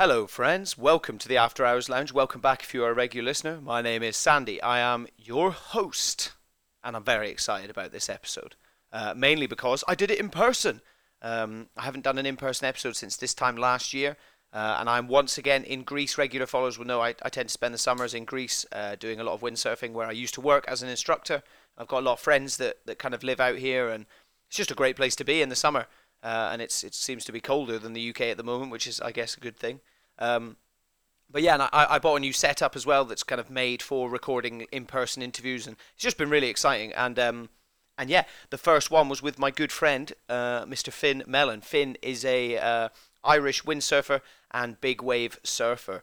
Hello, friends. Welcome to the After Hours Lounge. Welcome back if you are a regular listener. My name is Sandy. I am your host, and I'm very excited about this episode. Uh, mainly because I did it in person. Um, I haven't done an in person episode since this time last year, uh, and I'm once again in Greece. Regular followers will know I, I tend to spend the summers in Greece uh, doing a lot of windsurfing where I used to work as an instructor. I've got a lot of friends that, that kind of live out here, and it's just a great place to be in the summer. Uh, and it's it seems to be colder than the UK at the moment, which is, I guess, a good thing. Um, but yeah, and I, I bought a new setup as well that's kind of made for recording in-person interviews, and it's just been really exciting. And um, and yeah, the first one was with my good friend, uh, Mr. Finn Mellon. Finn is a uh, Irish windsurfer and big wave surfer.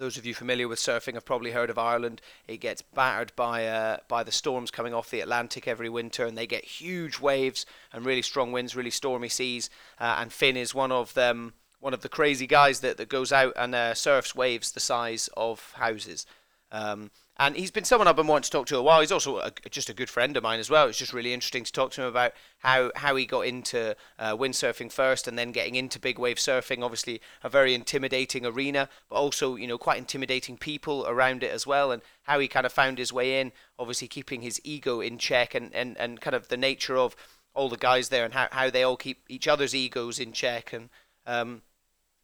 Those of you familiar with surfing have probably heard of Ireland. It gets battered by uh, by the storms coming off the Atlantic every winter, and they get huge waves and really strong winds, really stormy seas. Uh, and Finn is one of them, one of the crazy guys that, that goes out and uh, surfs waves the size of houses. Um, and he's been someone I've been wanting to talk to a while. He's also a, just a good friend of mine as well. It's just really interesting to talk to him about how, how he got into uh, windsurfing first and then getting into big wave surfing. Obviously, a very intimidating arena, but also you know quite intimidating people around it as well. And how he kind of found his way in. Obviously, keeping his ego in check and, and, and kind of the nature of all the guys there and how, how they all keep each other's egos in check. And um,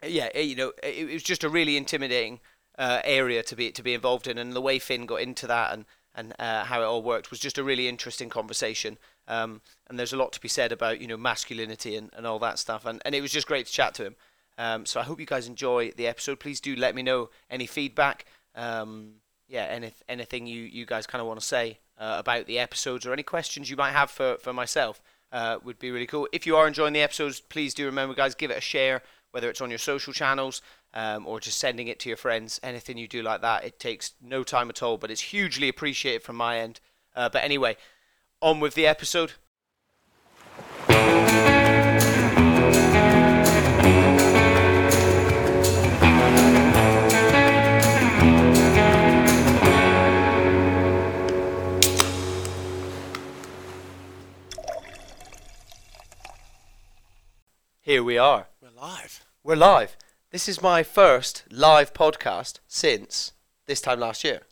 yeah, you know, it, it was just a really intimidating uh, area to be to be involved in, and the way Finn got into that and and uh, how it all worked was just a really interesting conversation. Um, and there's a lot to be said about you know masculinity and, and all that stuff, and and it was just great to chat to him. Um, so I hope you guys enjoy the episode. Please do let me know any feedback. Um, yeah, any, anything you, you guys kind of want to say uh, about the episodes or any questions you might have for, for myself uh, would be really cool. If you are enjoying the episodes, please do remember, guys, give it a share, whether it's on your social channels, um, or just sending it to your friends. Anything you do like that, it takes no time at all, but it's hugely appreciated from my end. Uh, but anyway, on with the episode. Here we are. We're live. We're live. This is my first live podcast since this time last year.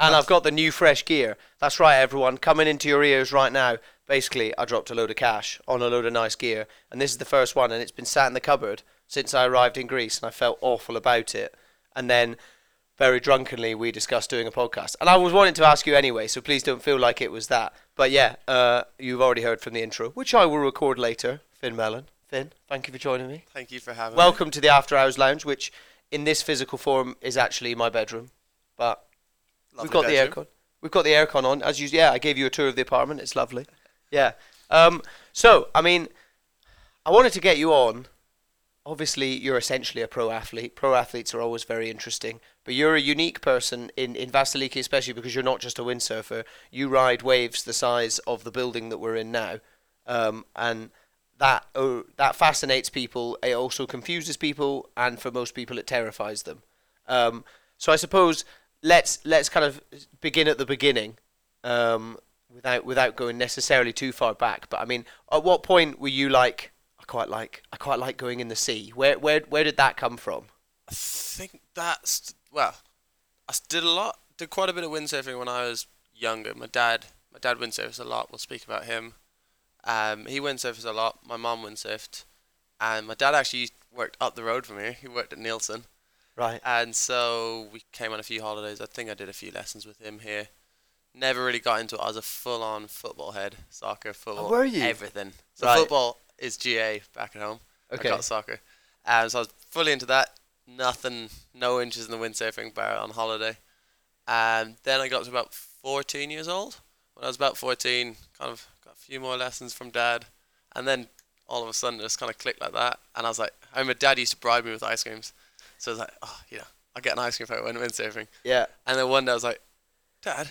And I've got the new fresh gear. That's right, everyone. Coming into your ears right now. Basically, I dropped a load of cash on a load of nice gear. And this is the first one, and it's been sat in the cupboard since I arrived in Greece, and I felt awful about it. And then, very drunkenly, we discussed doing a podcast. And I was wanting to ask you anyway, so please don't feel like it was that. But yeah, uh, you've already heard from the intro, which I will record later. Finn Mellon. Finn, thank you for joining me. Thank you for having me. Welcome to the After Hours Lounge, which in this physical form is actually my bedroom. But Lovely we've got bedroom. the aircon. We've got the aircon on. As you, yeah, I gave you a tour of the apartment. It's lovely. Yeah. Um. So, I mean, I wanted to get you on. Obviously, you're essentially a pro athlete. Pro athletes are always very interesting, but you're a unique person in in Vasiliki, especially because you're not just a windsurfer. You ride waves the size of the building that we're in now, um, and that uh, that fascinates people. It also confuses people, and for most people, it terrifies them. Um, so I suppose let's let's kind of begin at the beginning, um, without without going necessarily too far back. But I mean, at what point were you like, I quite like I quite like going in the sea? Where where where did that come from? I think that's well. I did a lot. Did quite a bit of windsurfing when I was younger. My dad, my dad windsurfs a lot. We'll speak about him. Um, he windsurfs a lot. My mom windsurfed, and my dad actually worked up the road from here. He worked at Neilson, Right. and so we came on a few holidays. I think I did a few lessons with him here. Never really got into it. I was a full-on football head, soccer, football, Oh, were you? everything. So Right. football is GAA back at home. Okay. I got soccer. Um, so I was fully into that. Nothing, no interest in the windsurfing bar on holiday. And then I got to about 14 years old. When I was about 14, kind of got a few more lessons from dad. And then all of a sudden it just kind of clicked like that. And I was like, I remember dad used to bribe me with ice creams. So I was like, oh, you know, I'll get an ice cream if I went windsurfing. Yeah. And then one day I was like, Dad,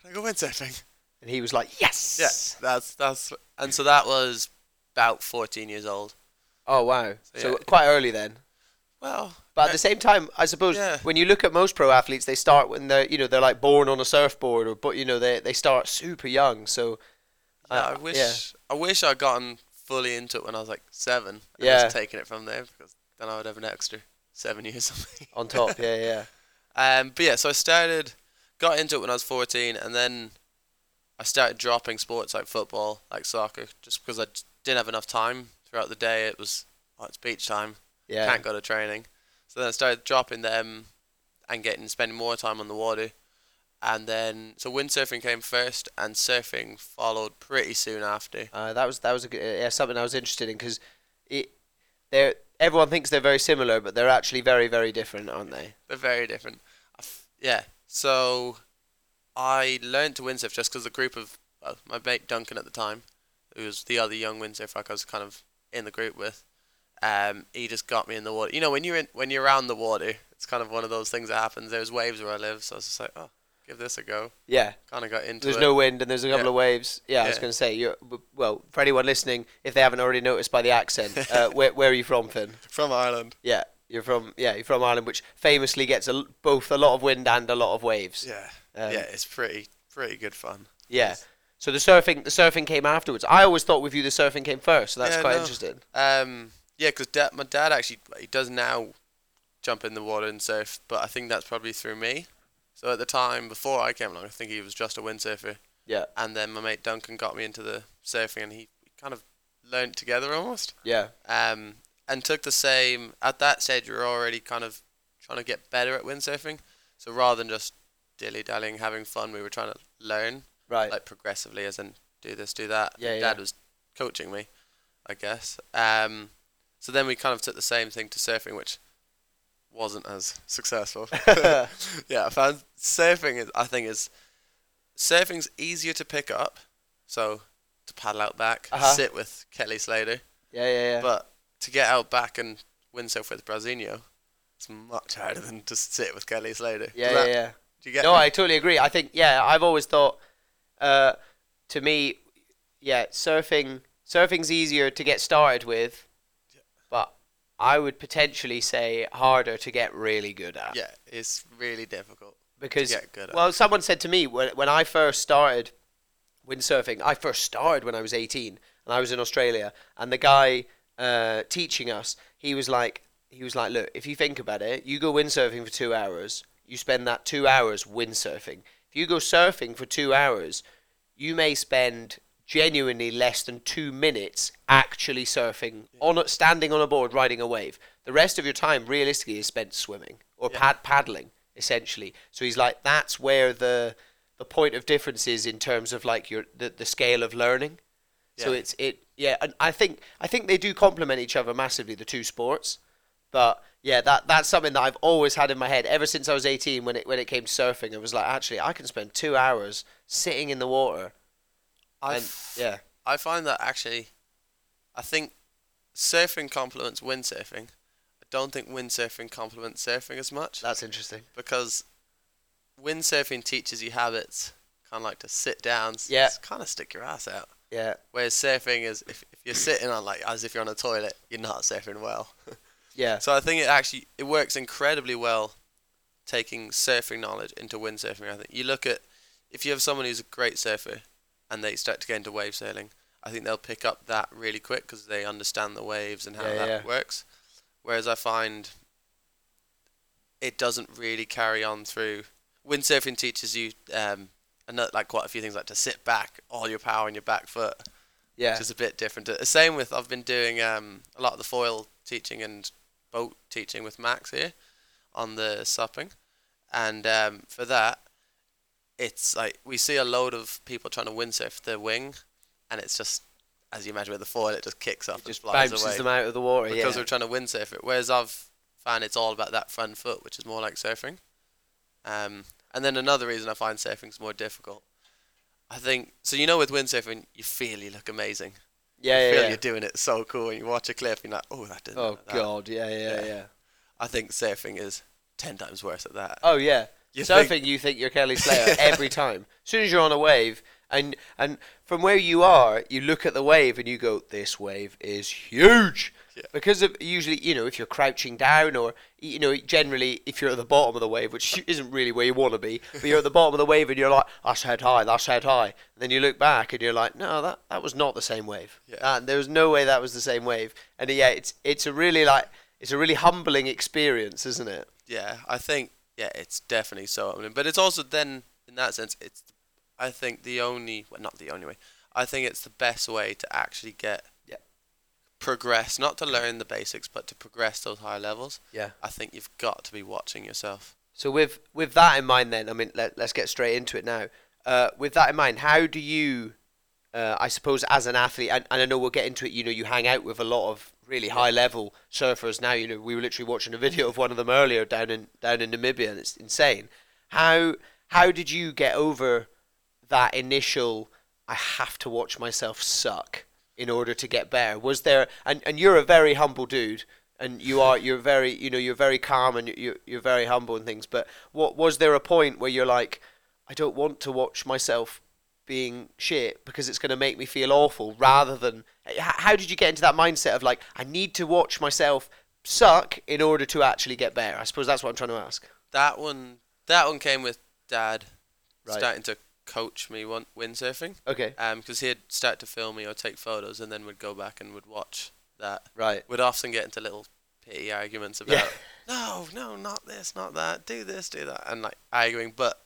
can I go windsurfing? And he was like, yes. Yes. That's, that's, and so that was about 14 years old. Oh wow. So, So yeah. quite early then. Well, But at uh, the same time, I suppose Yeah. when you look at most pro athletes, they start when they're you know they're like born on a surfboard, or but you know they they start super young. So I wish yeah. I wish I'd gotten fully into it when I was like seven. And Yeah. just taken it from there because then I would have an extra seven years on top, yeah, yeah. Um, but yeah, so I started, got into it when I was 14, and then I started dropping sports like football, like soccer, just because I didn't have enough time throughout the day. It was, oh, it's beach time, Yeah. can't go to training. So then I started dropping them and getting spending more time on the water. And then, so windsurfing came first, and surfing followed pretty soon after. Uh, that was that was a, yeah, something I was interested in because it they're everyone thinks they're very similar, but they're actually very very different, aren't they? They're very different. Yeah. So I learned to windsurf just because a group of well, my mate Duncan at the time, who was the other young windsurfer I was kind of in the group with. Um, he just got me in the water. You know, when you're in, when you're around the water, it's kind of one of those things that happens. There's waves where I live, so I was just like, oh, give this a go. Yeah. Kind of got into it. There's it. no wind and there's a couple Yeah. of waves. Yeah, I was going to say you're well for anyone listening, if they haven't already noticed by the accent, uh, where where are you from, Finn? from Ireland. Yeah, you're from yeah you're from Ireland, which famously gets a both a lot of wind and a lot of waves. Yeah. Um, yeah, it's pretty pretty good fun. Yeah. So the surfing the surfing came afterwards. I always thought with you the surfing came first, so that's Yeah, quite no. interesting. Um, yeah, because da- my dad actually he does now jump in the water and surf, but I think that's probably through me. So at the time before I came along, I think he was just a windsurfer, Yeah. and then my mate Duncan got me into the surfing, and he kind of learned together almost. Yeah. Um, and took the same at that stage. You're already kind of trying to get better at windsurfing, so rather than just dilly dallying, having fun, we were trying to learn Right. like progressively, as in do this, do that. Yeah, Dad yeah. was coaching me, I guess. Um, so then we kind of took the same thing to surfing, which wasn't as successful. yeah, I found surfing is I think is surfing's easier to pick up, so to paddle out back, Uh-huh. sit with Kelly Slater, yeah, yeah, yeah. but to get out back and windsurf with Brawzinho, it's much harder than to sit with Kelly Slater. yeah, Does yeah, that- yeah. Do you get No, me? I totally agree. I think yeah, I've always thought uh to me yeah, surfing surfing's easier to get started with, I would potentially say harder to get really good at. yeah, it's really difficult. because get good at. well, someone said to me when when I first started windsurfing, I first started when I was 18 and I was in Australia, and the guy uh, teaching us, he was like, he was like, look, if you think about it, you go windsurfing for two hours, you spend that two hours windsurfing. If you go surfing for two hours, you may spend genuinely less than two minutes actually surfing on standing on a board riding a wave. The rest of your time realistically is spent swimming or Yeah. pad paddling essentially. So he's like that's where the the point of difference is in terms of like your the, the scale of learning. So it's it yeah, and I think I think they do complement each other massively the two sports. But yeah, that that's something that I've always had in my head ever since I was 18 when it when it came to surfing. I was like actually I can spend 2 hours sitting in the water I and yeah. I find that actually, I think surfing complements windsurfing. I don't think windsurfing complements surfing as much That's interesting. because windsurfing teaches you habits, kind of like to sit down, Yeah. kind of stick your ass out. Yeah. Whereas surfing is if, if you're sitting on like as if you're on a toilet, you're not surfing well. Yeah. so I think it actually it works incredibly well, taking surfing knowledge into windsurfing. I think you look at if you have someone who's a great surfer, and they start to get into wave sailing, I think they'll pick up that really quick because they understand the waves and how Yeah, that yeah. works. Whereas I find it doesn't really carry on through. Windsurfing teaches you um, another, like quite a few things like to sit back, all your power on your back foot, Yeah. which is a bit different. The Same with I've been doing um, a lot of the foil teaching and boat teaching with Max here on the supping, and um, for that, it's like we see a load of people trying to windsurf the wing, and it's just as you imagine with the foil, it just kicks up It just and flies bounces away them out of the water. because yeah. we're trying to windsurf it. Whereas I've found it's all about that front foot, which is more like surfing. Um, and then another reason I find surfing's more difficult. I think so. You know, with windsurfing, you feel you look amazing. yeah, you yeah, feel yeah. you're doing it so cool. And you watch a clip, and you're like, oh, that didn't. Oh that." god, yeah, yeah, Yeah. yeah. I think surfing is ten times worse at that. Oh yeah. You Surfing, think- you think you're Kelly Slater every time. As soon as you're on a wave, and and from where you are, you look at the wave and you go, "This wave is huge." Yeah. Because of usually, you know, if you're crouching down, or you know, generally, if you're at the bottom of the wave, which isn't really where you want to be, but you're at the bottom of the wave and you're like, "That's head high, that's head high," and then you look back and you're like, "No, that that was not the same wave. Yeah. That- there was no way that was the same wave." And yeah, it's it's a really like it's a really humbling experience, isn't it? Yeah, I think yeah, it's definitely so humbling. But it's also then in that sense, it's I think the only well, not the only way. I think it's the best way to actually get Yeah. progress, not to learn the basics, but to progress those higher levels. Yeah. I think you've got to be watching yourself. So with with that in mind, then I mean, let, let's get straight into it now. Uh, with that in mind, how do you, uh, I suppose, as an athlete, and, and I know we'll get into it. You know, you hang out with a lot of really high level surfers now. You know, we were literally watching a video of one of them earlier down in down in Namibia, and it's insane. How how did you get over that initial? I have to watch myself suck in order to get better. Was there? And and you're a very humble dude and you are you're very you know you're very calm and you're you're very humble and things. But what was there a point where you're like, I don't want to watch myself being shit because it's going to make me feel awful, rather than how did you get into that mindset of like I need to watch myself suck in order to actually get better? I suppose that's what I'm trying to ask. That one, that one came with dad Right. starting to coach me one windsurfing. Okay. Um, because he'd start to film me or take photos, and then would go back and would watch that. Right. Would often get into little pity arguments about Yeah. about, no, no, not this, not that, do this, do that, and like arguing. But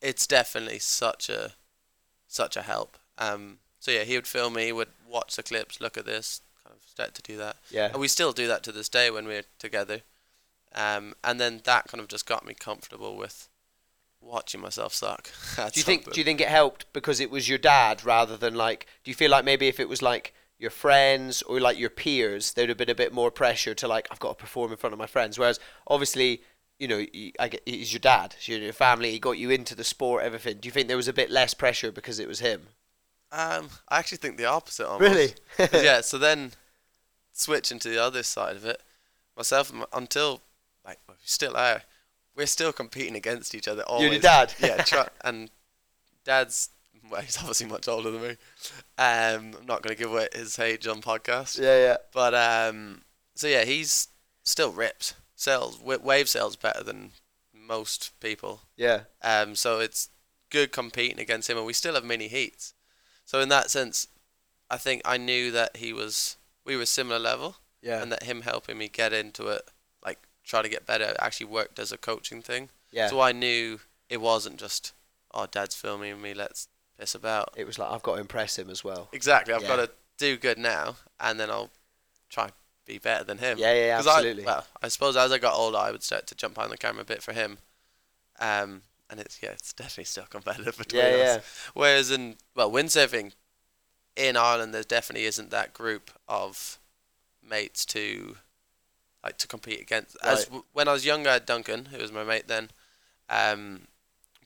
it's definitely such a, such a help. Um, so yeah, he would film me, would watch the clips, look at this, kind of start to do that. Yeah. And we still do that to this day when we're together. Um, and then that kind of just got me comfortable with watching myself suck. Do you think something. do you think it helped because it was your dad rather than like do you feel like maybe if it was like your friends or like your peers there'd have been a bit more pressure to like I've got to perform in front of my friends whereas obviously you know he- I get, he's your dad he's your family he got you into the sport everything do you think there was a bit less pressure because it was him Um, I actually think the opposite. Almost. Really? yeah. So then, switching to the other side of it, myself until like we still are, we're still competing against each other. Always. your dad? yeah. Try, and dad's well, he's obviously much older than me. Um, I'm not going to give away his age on podcast. yeah yeah But um, so yeah, he's still ripped. Sails wave sails better than most people. yeah Um, so it's good competing against him, and we still have mini heats. So in that sense, I think I knew that he was we were similar level, yeah and that him helping me get into it, like try to get better, actually worked as a coaching thing. yeah So I knew it wasn't just oh, dad's filming me, let's piss about. it was like I've got to impress him as well Exactly, I've Yeah. got to do good now, and then I'll try be better than him. yeah yeah, yeah absolutely I, well, I suppose as I got older, I would start to jump on the camera a bit for him. Um, and it's yeah, it's definitely still competitive between yeah us. yeah Whereas in well, windsurfing in Ireland, there definitely isn't that group of mates to like to compete against. As w- when I was younger, I had Duncan, who was my mate then. Um,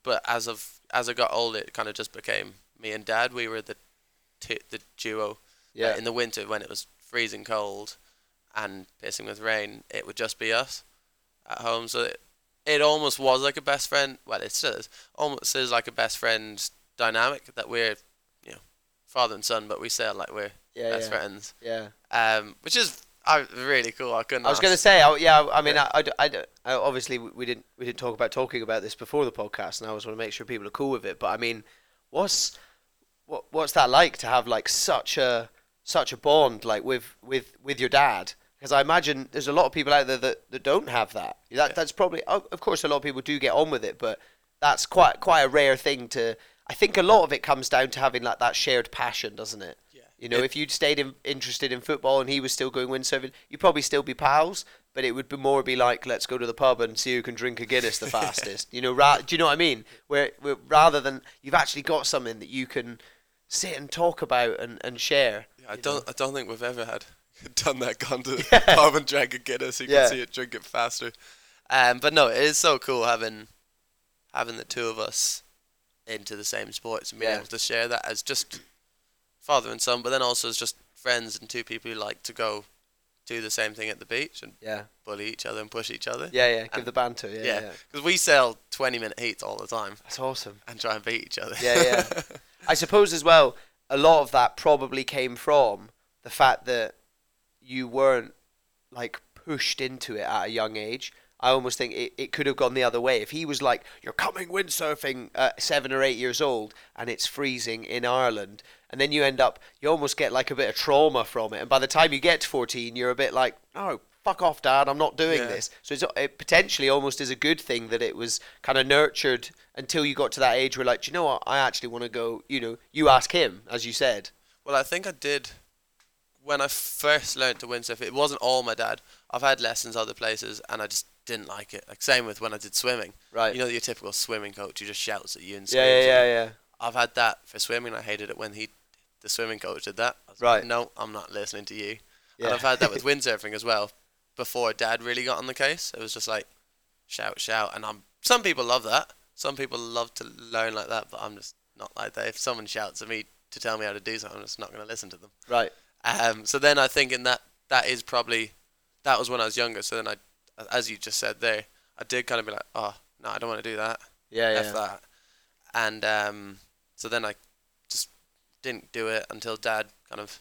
but as of as I got older, it kind of just became me and Dad. We were the t- the duo. yeah Uh, in the winter when it was freezing cold and pissing with rain, it would just be us at home. So it, it almost was like a best friend. Well, it still is. Almost is like a best friend dynamic that we're, you know, father and son, but we say it like we're yeah best yeah, friends. yeah. Um, which is uh, really cool. I couldn't. I was going to say, I, yeah. I mean, I, I, I, I- obviously we we didn't we didn't talk about talking about this before the podcast, and I always want to make sure people are cool with it. But I mean, what's what what's that like to have like such a such a bond like with with with your dad? Because I imagine there's a lot of people out there that, that don't have that. That Yeah. that's probably of course a lot of people do get on with it, but that's quite quite a rare thing to. I think a lot of it comes down to having like that shared passion, doesn't it? Yeah. You know, It- if you'd stayed in, interested in football and he was still going windsurfing, you'd probably still be pals. But it would be more be like, let's go to the pub and see who can drink a Guinness the fastest. you know, ra- do you know what I mean? Where, where rather than you've actually got something that you can sit and talk about and, and share. Yeah, I don't. know? I don't think we've ever had done that. Gone to the pub and drank a Guinness. You Yeah. can see it drink it faster. Um, but no, it is so cool having having the two of us into the same sports and being Yeah. able to share that as just father and son, but then also as just friends and two people who like to go do the same thing at the beach and Yeah, bully each other and push each other. yeah, yeah. Give And- the banter. Yeah, yeah. Yeah, because we sail twenty minute heats all the time That's awesome. and try and beat each other. Yeah, yeah. I suppose as well, a lot of that probably came from the fact that you weren't like pushed into it at a young age. I almost think it, it could have gone the other way. If he was like, you're coming windsurfing at seven or eight years old and it's freezing in Ireland, and then you end up, you almost get like a bit of trauma from it. And by the time you get to 14, you're a bit like, oh, fuck off, dad, I'm not doing Yeah. this. So it's it potentially almost is a good thing that it was kind of nurtured until you got to that age where like, you know what, I actually want to go. You know, you ask him, as you said. Well, I think I did when I first learned to windsurf. It wasn't all my dad. I've had lessons other places, and I just didn't like it. Like same with when I did swimming. Right. You know, your typical swimming coach who just shouts at you and yeah, screams. yeah, yeah, you. yeah. I've had that for swimming. I hated it when he, the swimming coach, did that. Right. Like, no, I'm not listening to you. Yeah. And I've had that with windsurfing as well. Before Dad really got on the case, it was just like shout, shout, and I'm. Some people love that. Some people love to learn like that, but I'm just not like that. If someone shouts at me to tell me how to do something, I'm just not going to listen to them. Right. Um, so then I think in that that is probably that was when I was younger. So then I, as you just said there, I did kind of be like, oh no, I don't want to do that. Yeah, yeah. F that. And um, so then I just didn't do it until Dad kind of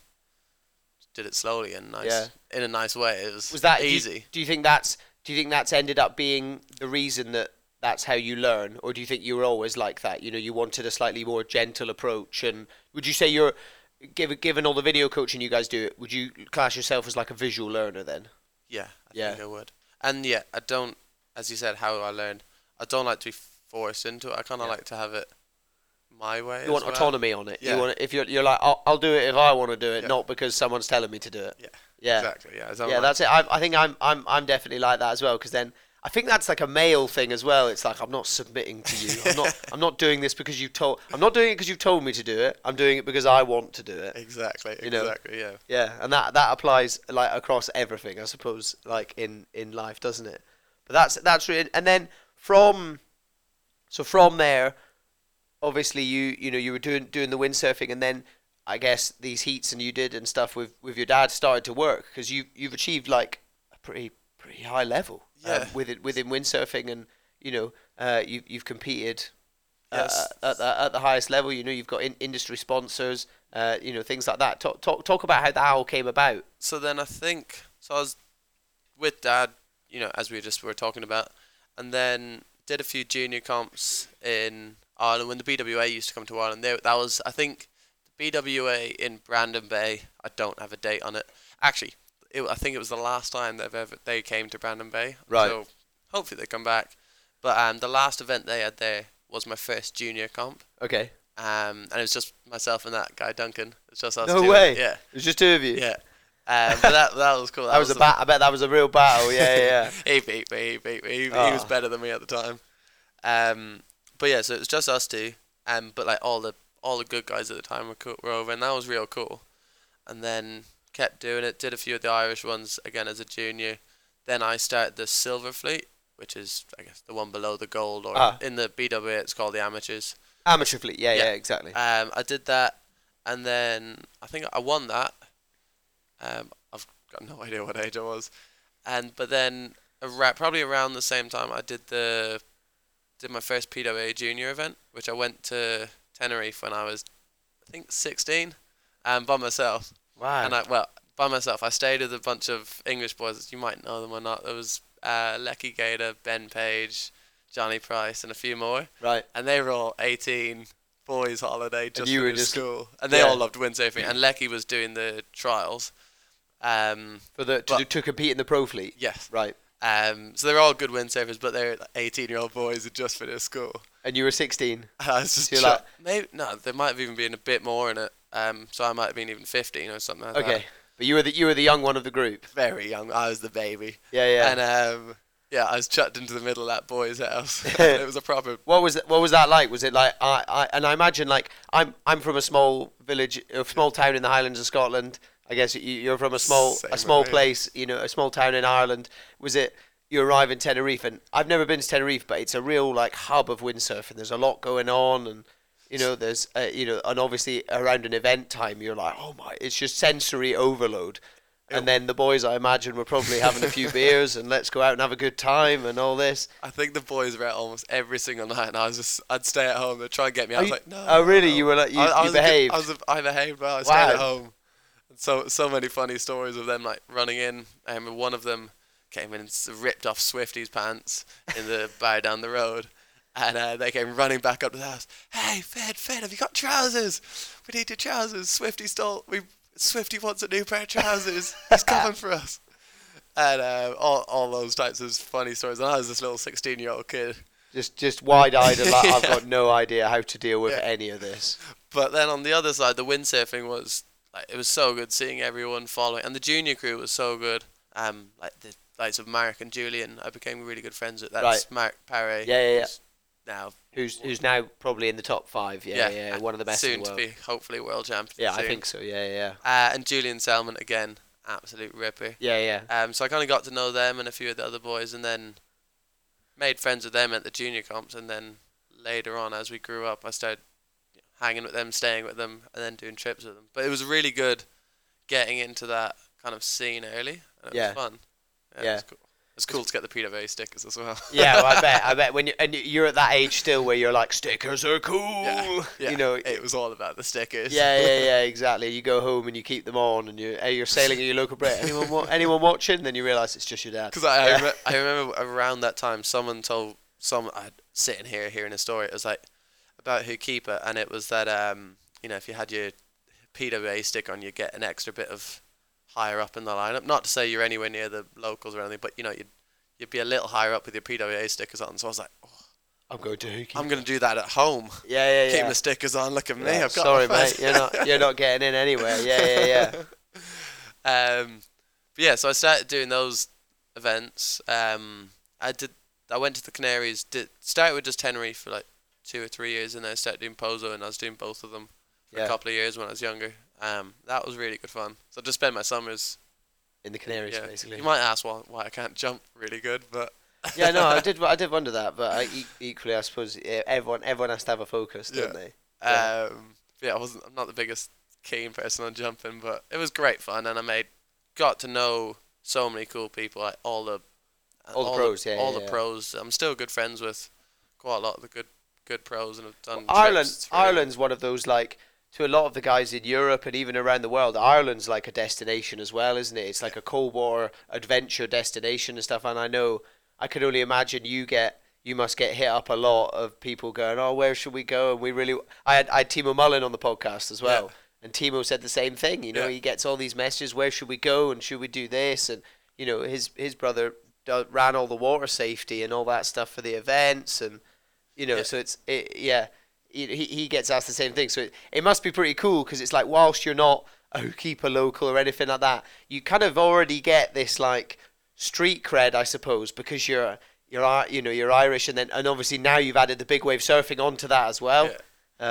did it slowly and nice Yeah. in a nice way. It was, Was that do you- easy. Do you, think that's do you think that's ended up being the reason that that's how you learn, or do you think you were always like that? You know, you wanted a slightly more gentle approach, and would you say you're given given all the video coaching you guys do, would you class yourself as like a visual learner then? Yeah, I Yeah. think I would. And yeah, I don't, as you said, how I learn. I don't like to be forced into it. I kind of Yeah. like to have it my way. You want well. autonomy on it. Yeah. You want if you're you're like I'll, I'll do it if I want to do it, Yeah. not because someone's telling me to do it. Yeah. Yeah. Exactly. Yeah. Don't Yeah, like- that's it. I, I think I'm I'm I'm definitely like that as well because then I think that's like a male thing as well. It's like I'm not submitting to you. I'm not I'm not doing this because you told. I'm not doing it because you told me to do it. I'm doing it because I want to do it. Exactly. you know. Exactly. Yeah. Yeah, and that that applies like across everything, I suppose, like in in life, doesn't it? But that's that's really, and then from so from there, obviously you you know you were doing doing the windsurfing, and then I guess these heats and you did and stuff with with your dad started to work because you you've achieved like a pretty pretty high level um, Yeah. within within windsurfing, and you know uh, you you've competed. Yes. Uh, at, the, at the highest level, you know, you've got in, industry sponsors, uh, you know, things like that. Talk, talk, talk about how that all came about. so then I think so I was with dad, you know, as we just were talking about, and then did a few junior comps in Ireland when the BWA used to come to Ireland. There, that was I think the BWA in Brandon Bay. I don't have a date on it. Actually, it, I think it was the last time they've ever they came to Brandon Bay. Right. So hopefully they come back. But um, the last event they had there was my first junior comp. Okay. Um, and it was just myself and that guy Duncan. It's just us No two. way. Yeah. It was just two of you. Yeah. Um, but that that was cool. That, was, a the- bat. I bet that was a real battle. Yeah, yeah. yeah. he beat me. He beat me. He, he Ah. was better than me at the time. Um, but yeah, so it was just us two. Um, but like all the all the good guys at the time were cool, were over, and that was real cool. And then kept doing it. Did a few of the Irish ones again as a junior. Then I started the Silver Fleet, which is I guess the one below the gold, or Ah. in the BWA it's called the amateurs. Amateur fleet. Yeah, yeah, Yeah. exactly. Um, I did that, and then I think I won that. Um, I've got no idea what age I was, and but then around, probably around the same time I did the did my first PWA junior event, which I went to Tenerife when I was I think sixteen, um, by myself. Wow. And I well by myself. I stayed with a bunch of English boys. You might know them or not. There was uh, Lecky Gator, Ben Page, Johnny Price, and a few more right. and they were all 18 boys holiday just you were just- school and they yeah. all loved windsurfing and Lecky was doing the trials um For the to, But- to compete in the pro fleet. yes Right. um so they're all good windsurfers but they're 18 year old boys who just finished school And you were 16. and I was just So like- maybe no there might have even been a bit more in it um so I might have been even 15 or something like Okay. that But you were the you were the young one of the group. very young I was the baby Yeah, yeah. and um yeah I was chucked into the middle of that boy's house it was a problem. what was that, what was that like? Was it like I, I and I imagine like I'm I'm from a small village, a small town in the Highlands of Scotland. I guess you, you're from a small Same a small me. place, you know, a small town in Ireland. Was it you arrive in Tenerife and I've never been to Tenerife, but it's a real like hub of windsurfing. There's a lot going on and you know there's uh, you know and obviously around an event time you're like oh my it's just sensory overload. And then the boys, I imagine, were probably having a few beers and let's go out and have a good time and all this. I think the boys were out almost every single night, and I was just, I'd stay at home. They'd try and get me. I was you- like, no. oh, really? no." You were like- you- I, I you was a good- behaved? I was, a, I behaved well. I stayed at home. And so, so many funny stories of them like running in. Um, one of them came in and ripped off Swifty's pants in the bar down the road. And uh, they came running back up to the house. Hey, Fed, Fed, have you got trousers? We need your trousers. Swifty stole. We Swifty wants a new pair of trousers. He's coming for us. and uh, all all those types of funny stories. And I was this little sixteen year old kid. Just just wide eyed and like I've got no idea how to deal with Yeah. any of this. But then on the other side, the windsurfing was like it was so good seeing everyone following, and the junior crew was so good. Um, like the likes of Marc and Julian, I became really good friends with. That's Right. Marc Paré. Yeah, yeah, yeah. Now Who's who's now probably in the top five? Yeah, yeah, one of the best soon in the world. to be hopefully world champion. yeah, I think so. Yeah, yeah, Uh, and Julian Salmonn again, absolute ripper. yeah, yeah. Um, so I kind of got to know them and a few of the other boys, and then made friends with them at the junior comps, and then later on, as we grew up, I started hanging with them, staying with them, and then doing trips with them. But it was really good getting into that kind of scene early, and it Yeah. was fun. Yeah, Yeah. It was cool. It was cool to get the PWA stickers as well. Yeah, well, I bet. I bet when you and you're at that age still where you're like stickers are cool. yeah, yeah. You know. it was all about the stickers. Yeah, yeah, yeah, exactly. You go home and you keep them on, and you you're sailing at your local Brit. Anyone, wa- anyone watching? Then you realise it's just your dad. Because I, I, Yeah. remember, I remember around that time, someone told some I sitting here hearing a story. It was like about Ho'okipa, and it was that um you know if you had your PWA stick on, you get an extra bit of higher up in the lineup. Not to say you're anywhere near the locals or anything, but you know you'd you'd be a little higher up with your PWA stickers on. So I was like, oh, I'm going to keep. I'm gonna do that at home. yeah, yeah, yeah. Keep yeah. my stickers on. Look at me. Yeah, I've got Sorry, mate. You're not. You're not getting in anywhere. Yeah, yeah, yeah. um, but yeah, so I started doing those events. Um, I did. I went to the Canaries. Did started with just Tenerife for like two or three years, and then I started doing Pozo, and I was doing both of them for Yeah. a couple of years when I was younger. Um, that was really good fun. So I just spent my summers. In the Canaries, Yeah, basically. you might ask why why I can't jump really good, but yeah, no, I did. I did wonder that, but I, e- equally, I suppose everyone everyone has to have a focus, don't they? Yeah. Um, yeah, I wasn't. I'm not the biggest keen person on jumping, but it was great fun, and I made got to know so many cool people, like all the All the pros, yeah, all yeah, the yeah. pros. I'm still good friends with quite a lot of the good good pros, and have done. trips. Ireland, really- Ireland's one of those like to a lot of the guys in Europe and even around the world. Ireland's like a destination as well, isn't it? It's like a Cold War adventure destination and stuff. And I know I could only imagine you get you must get hit up a lot of people going, "Oh, where should we go?" And we really, I had I had Timo Mullen on the podcast as well, Yeah. and Timo said the same thing. You know, Yeah. he gets all these messages, "Where should we go?" and "Should we do this?" and you know, his his brother ran all the water safety and all that stuff for the events and you know Yeah. so it's it, yeah he, he gets asked the same thing so it, it must be pretty cool because it's like whilst you're not a Ho'okipa local or anything like that you kind of already get this like street cred i suppose because you're you're you know you're irish and then and obviously now you've added the big wave surfing onto that as well Yeah.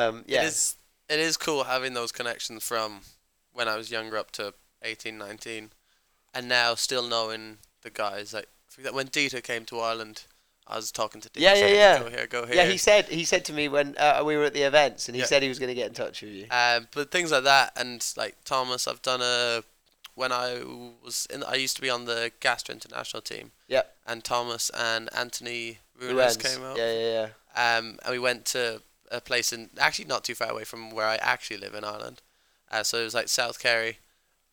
um yeah It is. It is cool having those connections from when I was younger up to 18, 19, and now still knowing the guys. Like when Dieter came to Ireland, I was talking to Dieter. Yeah, yeah, yeah. Go here, go here. yeah he said he said to me when uh, we were at the events and he Yeah. said he was going to get in touch with you Um, but things like that, and like Thomas, I've done a when I was in. I used to be on the Gaastra International team. Yeah. And Thomas and Anthony Wrens. came out. yeah yeah yeah Um, and we went to a place in actually not too far away from where I actually live in Ireland. Uh, so it was like South Kerry,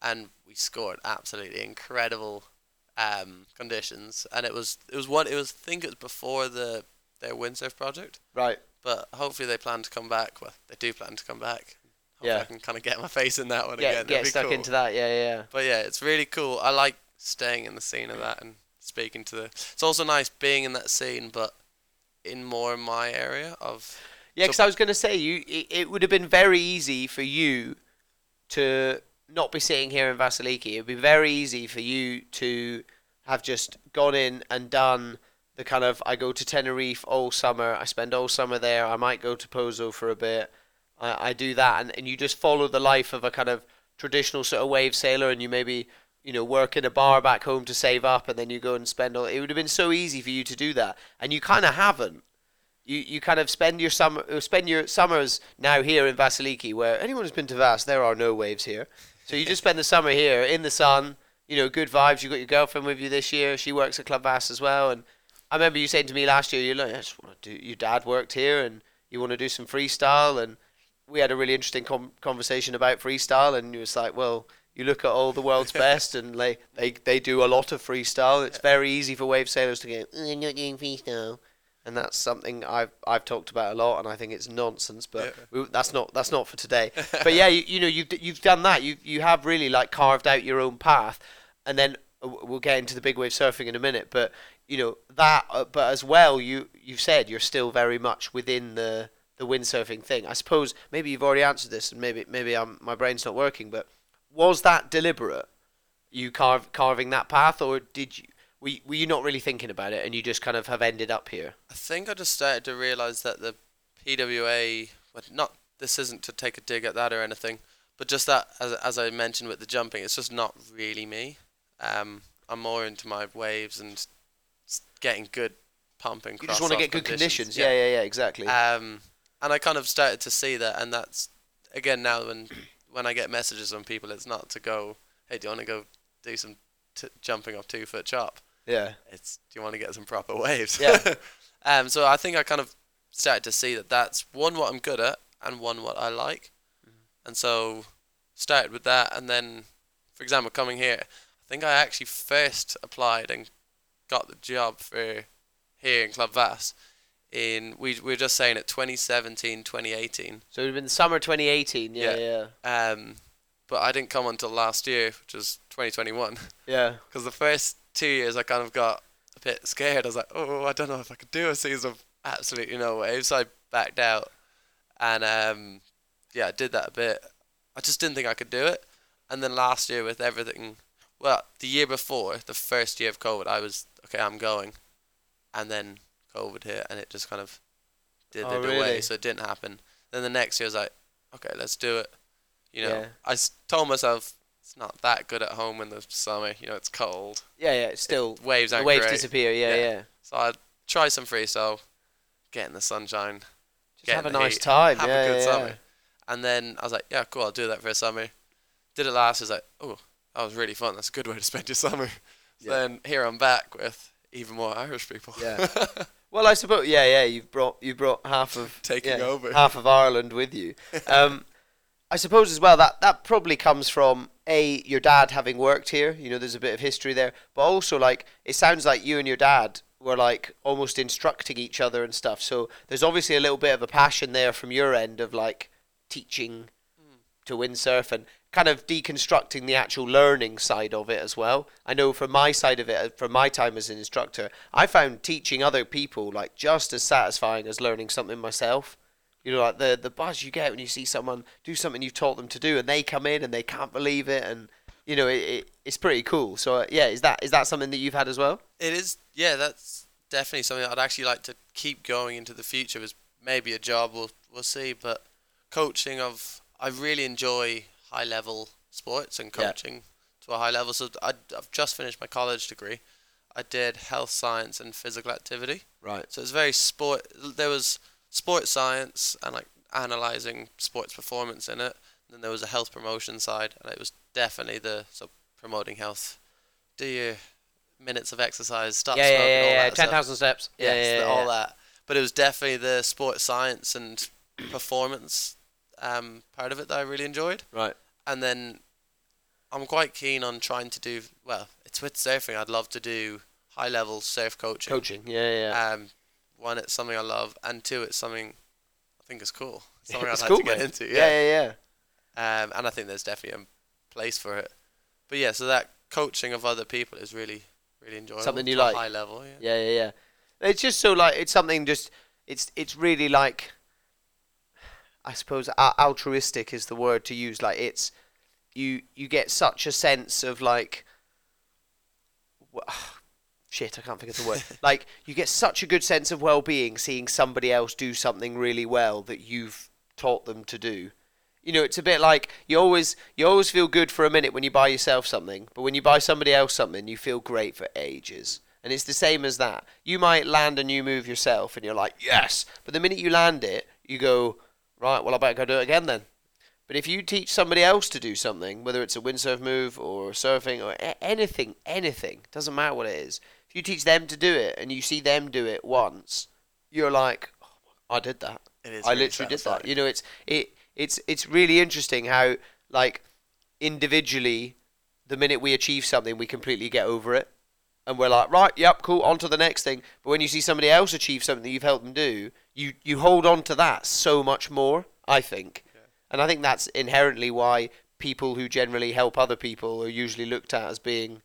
and we scored absolutely incredible um, conditions. And it was it was one it was I think it was before the their windsurf project. right But hopefully they plan to come back. Well, they do plan to come back. Hopefully Yeah. I can kind of get my face in that one get, again. That'd get stuck cool. into that yeah yeah yeah But yeah, it's really cool. I like staying in the scene of that and speaking to the. It's also nice being in that scene, but in more my area of. Yeah, So- because I was going to say you, it, it would have been very easy for you to not be sitting here in Vasiliki. It would be very easy for you to have just gone in and done the kind of I go to Tenerife all summer. I spend all summer there. I might go to Pozo for a bit. I, I do that, and, and you just follow the life of a kind of traditional sort of wave sailor, and you maybe you know work in a bar back home to save up, and then you go and spend all. It would have been so easy for you to do that, and you kind of haven't you, you kind of spend your summer spend your summers now here in Vasiliki, where anyone who's been to Vas, there are no waves here. So you just spend the summer here in the sun. You know, good vibes. You got your girlfriend with you this year. She works at Club Vass as well. And I remember you saying to me last year, you're like, I just want to do. Your dad worked here, and you want to do some freestyle. And we had a really interesting com- conversation about freestyle. And you was like, well, you look at all the world's best, and like they they do a lot of freestyle. It's very easy for wave sailors to go, mm, "Oh, I'm not doing freestyle and that's something I've I've talked about a lot, and I think it's nonsense. But we, that's not that's not for today. but yeah, you, you know you've you've done that. You you have really like carved out your own path, and then uh, we'll get into the big wave surfing in a minute, but you know that. Uh, but as well, you you've said you're still very much within the the windsurfing thing. I suppose maybe you've already answered this, and maybe maybe I'm, my brain's not working. But was that deliberate? You carve, carving that path, or did you? Were you, were you not really thinking about it, and you just kind of have ended up here? I think I just started to realise that the PWA, well, not this isn't to take a dig at that or anything, but just that as as I mentioned with the jumping, it's just not really me. Um, I'm more into my waves and getting good pumping. You just want to get good conditions. Yeah, yeah, yeah, exactly. Um, and I kind of started to see that, and that's again now when when I get messages from people, it's not to go, hey, do you want to go do some t- jumping off two foot chop? Yeah. It's do you want to get some proper waves? Yeah. um. So I think I kind of started to see that that's one what I'm good at, and one what I like, and so started with that, and then, for example, coming here, I think I actually first applied and got the job for here in Club Vass in we we were just saying it 2017 2018 So it would have been summer 2018. Yeah, Yeah. yeah, um but I didn't come until last year which was 2021 yeah. because the first two years I kind of got a bit scared. I was like oh I don't know if I could do a season of absolutely no waves so I backed out and um yeah I did that a bit. I just didn't think I could do it. And then last year with everything well the year before the first year of COVID I was okay I'm going. And then COVID hit and it just kind of did Oh, it really? away so it didn't happen. Then the next year I was like okay let's do it. You know Yeah. I told myself it's not that good at home in the summer you know it's cold Yeah, yeah. It's still waves the waves great. disappear. Yeah, Yeah. yeah. So I'd try some freestyle, get in the sunshine, Just have a nice heat, time. have yeah, a good yeah, summer. And then I was like, yeah, cool, I'll do that for a summer. Did it last, I was like, oh, that was really fun. That's a good way to spend your summer. So Yeah. Then here I'm back with even more Irish people. Yeah. Well, I suppose. Yeah, yeah. You've brought you brought half of Taking yeah, over. half of Ireland with you. Um, I suppose as well that that probably comes from a your dad having worked here. You know, there's a bit of history there, but also like it sounds like you and your dad were like almost instructing each other and stuff. So there's obviously a little bit of a passion there from your end of like teaching to windsurf and kind of deconstructing the actual learning side of it as well. I know from my side of it, uh, from my time as an instructor, I found teaching other people like just as satisfying as learning something myself. You know, like the the buzz you get when you see someone do something you've taught them to do, and they come in and they can't believe it, and you know, it, it it's pretty cool. So uh, yeah, is that is that something that you've had as well? It is, yeah, that's definitely something I'd actually like to keep going into the future. Is maybe a job we'll we'll see, but coaching of I really enjoy high level sports and Yeah. coaching to a high level. So I I've just finished my college degree. I did health science and physical activity. Right. So it's very sport. There was sports science and like analyzing sports performance in it. And then there was a health promotion side, and it was definitely the so promoting health. Do your minutes of exercise, stop Yeah, yeah, smoking, all yeah, yeah. that Ten thousand steps. Yeah, Yes, yeah, the- yeah, all yeah. that. But it was definitely the sports science and performance um, part of it that I really enjoyed. Right. And then I'm quite keen on trying to do well. It's with surfing. I'd love to do high level surf coaching. Coaching. Yeah, yeah. yeah. Um, one, it's something I love, and two, it's something I think is cool. Something I'd It's like cool, to get into. yeah, Yeah. yeah, yeah. Um, and I think there's definitely a place for it. But yeah, so that coaching of other people is really, really enjoyable. Something you like. High level. Yeah. Yeah, yeah, yeah. It's just so like it's something just it's it's really like I suppose altruistic is the word to use. Like it's you you get such a sense of like shit I can't think of the word. like you get such a good sense of well-being seeing somebody else do something really well that you've taught them to do. You know, it's a bit like you always you always feel good for a minute when you buy yourself something, but when you buy somebody else something, you feel great for ages. And it's the same as that. You might land a new move yourself, and you're like, yes. But the minute you land it, you go, right. Well, I better go do it again then. But if you teach somebody else to do something, whether it's a windsurf move or surfing or anything, anything, doesn't matter what it is. If you teach them to do it and you see them do it once, you're like, oh, I did that. It is I really literally did that. You know, it's it it's it's really interesting how like individually, the minute we achieve something, we completely get over it, and we're like, right, yep, cool, on to the next thing. But when you see somebody else achieve something that you've helped them do, you you hold on to that so much more. I think, and I think that's inherently why people who generally help other people are usually looked at as being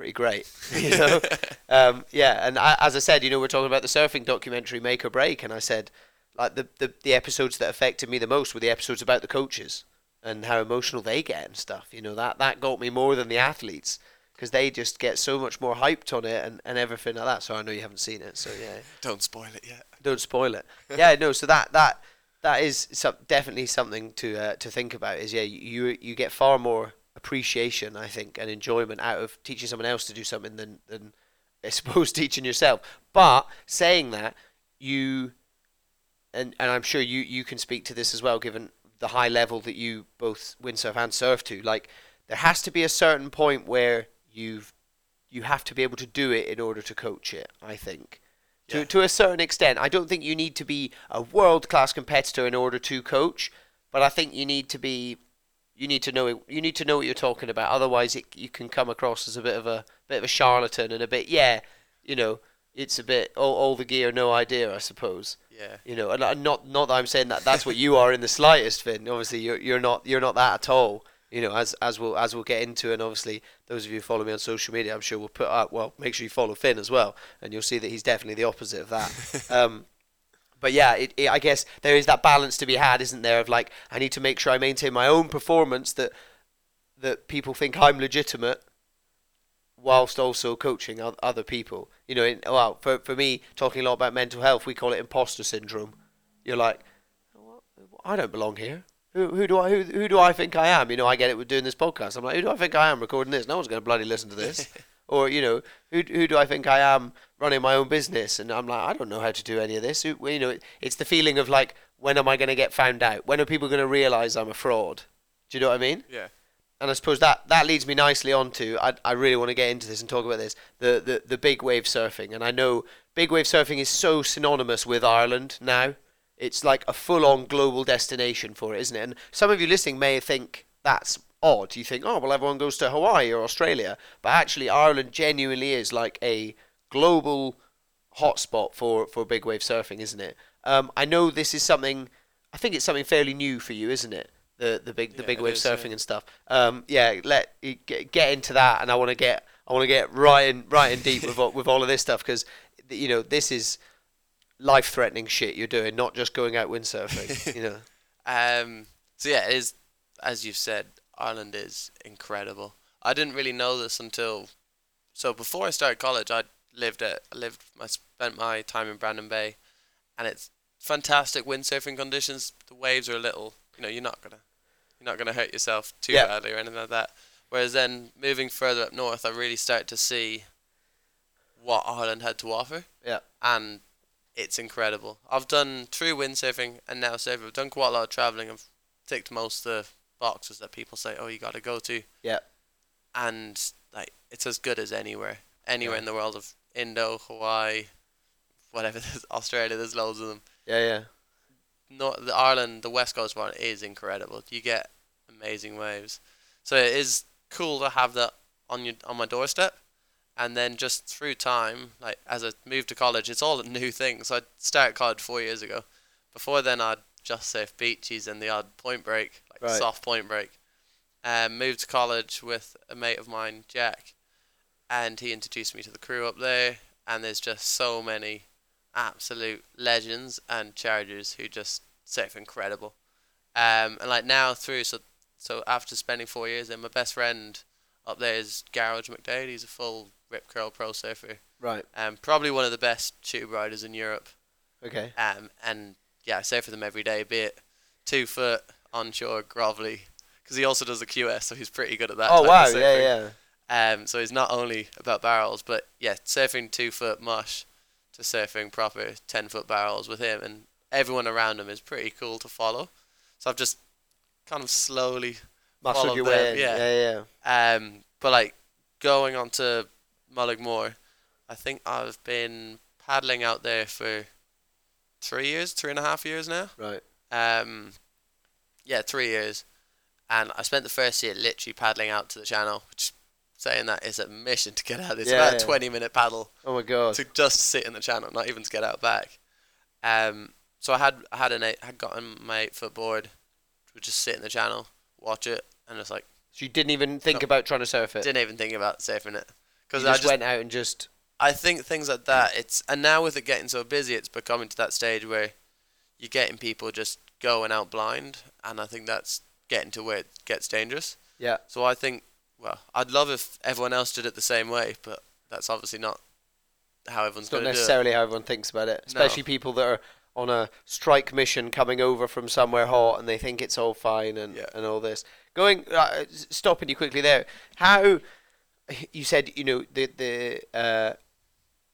pretty great. You know, um, yeah. And I, as I said, you know, we're talking about the surfing documentary Make or Break, and I said like the, the the episodes that affected me the most were the episodes about the coaches and how emotional they get and stuff. You know, that that got me more than the athletes because they just get so much more hyped on it and, and everything like that. So I know you haven't seen it, so yeah, Don't spoil it yet. don't spoil it. yeah, no. So that that that is some, definitely something to uh, to think about. Is yeah, you you get far more appreciation, I think, and enjoyment out of teaching someone else to do something than than I suppose teaching yourself. But saying that, you and and I'm sure you you can speak to this as well, given the high level that you both windsurf and surf to. Like there has to be a certain point where you've you have to be able to do it in order to coach it. I think to to a certain extent. I don't think you need to be a world class competitor in order to coach, but I think you need to be you need to know it, you need to know what you're talking about. Otherwise, it, you can come across as a bit of a bit of a charlatan and a bit yeah, you know, it's a bit all, all the gear, no idea, I suppose. Yeah. You know, and, and not not that I'm saying that that's what you are in the slightest, Finn. Obviously, you're you're not you're not that at all. You know, as as we'll as we'll get into, and obviously those of you who follow me on social media, I'm sure we'll put up. Well, make sure you follow Finn as well, and you'll see that he's definitely the opposite of that. um, but yeah, it, it, I guess there is that balance to be had, isn't there? Of like, I need to make sure I maintain my own performance that that people think I'm legitimate, whilst also coaching other people. You know, in, well, for for me, talking a lot about mental health, we call it imposter syndrome. You're like, "What? I don't belong here. Who who do I who who do I think I am? You know, I get it with doing this podcast. I'm like, who do I think I am recording this? No one's going to bloody listen to this. or you know, who who do I think I am running my own business? And I'm like, I don't know how to do any of this. Who, you know, it, it's the feeling of like, when am I going to get found out? When are people going to realize I'm a fraud? Do you know what I mean? Yeah. and I suppose that that leads me nicely on to I, I really want to get into this and talk about this the, the the big wave surfing and I know big wave surfing is so synonymous with Ireland now it's like a full on global destination for it isn't it and some of you listening may think that's odd you think oh well everyone goes to Hawaii or Australia but actually Ireland genuinely is like a global hotspot for for big wave surfing isn't it um, I know this is something I think it's something fairly new for you isn't it the the big the Yeah, big wave is, yeah. surfing and stuff. Um, yeah, let get, into that, and I want to get I want to get right in right in deep with all- with all of this stuff because you know this is life threatening shit you're doing, not just going out windsurfing. you know, Um, so yeah, it is as you've said, Ireland is incredible. I didn't really know this until so before I started college. I lived at I lived I spent my time in Brandon Bay, and it's fantastic windsurfing conditions. The waves are a little, you know, you're not gonna you're not gonna hurt yourself too Yeah. badly or anything like that. Whereas then moving further up north, I really started to see what Ireland had to offer yeah, and it's incredible. I've done true windsurfing and now surfing. I've done quite a lot of traveling. I've ticked most of the boxes that people say, "Oh, you got to go to," yeah, and like it's as good as anywhere, anywhere Yeah. in the world of Indo, Hawaii, whatever. There's Australia. There's loads of them. yeah, yeah, Not the Ireland, the West Coast one is incredible. You get amazing waves, so it is cool to have that on your on my doorstep. And then just through time, like as I moved to college, it's all a new thing. So I started college four years ago. Before then, I'd just surf beaches and the odd point break, Right. soft point break. Um, moved to college with a mate of mine, Jack, and he introduced me to the crew up there. And there's just so many absolute legends and chargers who just surf incredible. Um, and like now through so so after spending four years there, my best friend up there is Gearoid McDaid. He's a full rip curl pro surfer. right, Um, probably one of the best tube riders in Europe. okay, Um, and yeah, I surf with him every day, be it two foot onshore grovelly, because he also does the QS, so he's pretty good at that. oh wow, yeah, yeah, Um, so he's not only about barrels, but yeah, surfing two foot mush to surfing proper ten foot barrels with him, and everyone around him is pretty cool to follow. So I've just kind of slowly, muscled your way in, yeah. yeah, yeah, um, but like going on to Mullaghmore, I think I've been paddling out there for three years, three and a half years now. right, Um, yeah, three years, and I spent the first year literally paddling out to the channel, which saying that is a mission to get out. It's Yeah, about a twenty minute paddle oh my god, to just sit in the channel, not even to get out back. Um, so I had I had an eight, had gotten my eight foot board, would just sit in the channel, watch it, and it's like so you didn't even think No. about trying to surf it, didn't even think about surfing it because you I just, just went out and just I think things like that. It's and now with it getting so busy, it's becoming to that stage where you're getting people just going out blind, and I think that's getting to where it gets dangerous. yeah. So I think, well, I'd love if everyone else did it the same way, but that's obviously not how everyone's not going to do it. necessarily how everyone thinks about it, especially people that are on a strike mission coming over from somewhere hot and they think it's all fine and, Yeah. and all this. Going, uh, stopping you quickly there. How you said you know the the uh,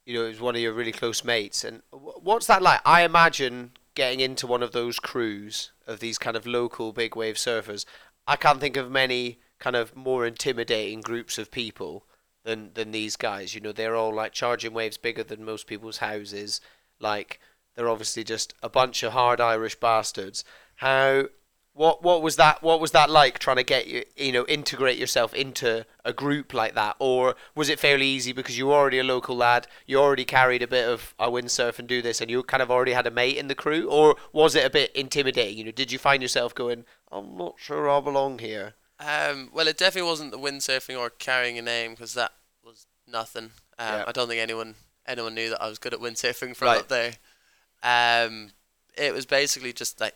you know it was one of your really close mates, and what's that like? I imagine getting into one of those crews of these kind of local big wave surfers. I can't think of many kind of more intimidating groups of people than than these guys. You know, they're all like charging waves bigger than most people's houses. Like they're obviously just a bunch of hard Irish bastards. How what what was that what was that like trying to get you you know integrate yourself into a group like that or was it fairly easy because you were already a local lad you already carried a bit of I windsurf and do this and you kind of already had a mate in the crew or was it a bit intimidating you know did you find yourself going I'm not sure I belong here Um, well, it definitely wasn't the windsurfing or carrying a name because that was nothing. Um, Yeah. I don't think anyone anyone knew that I was good at windsurfing from Right. up there. Um, it was basically just like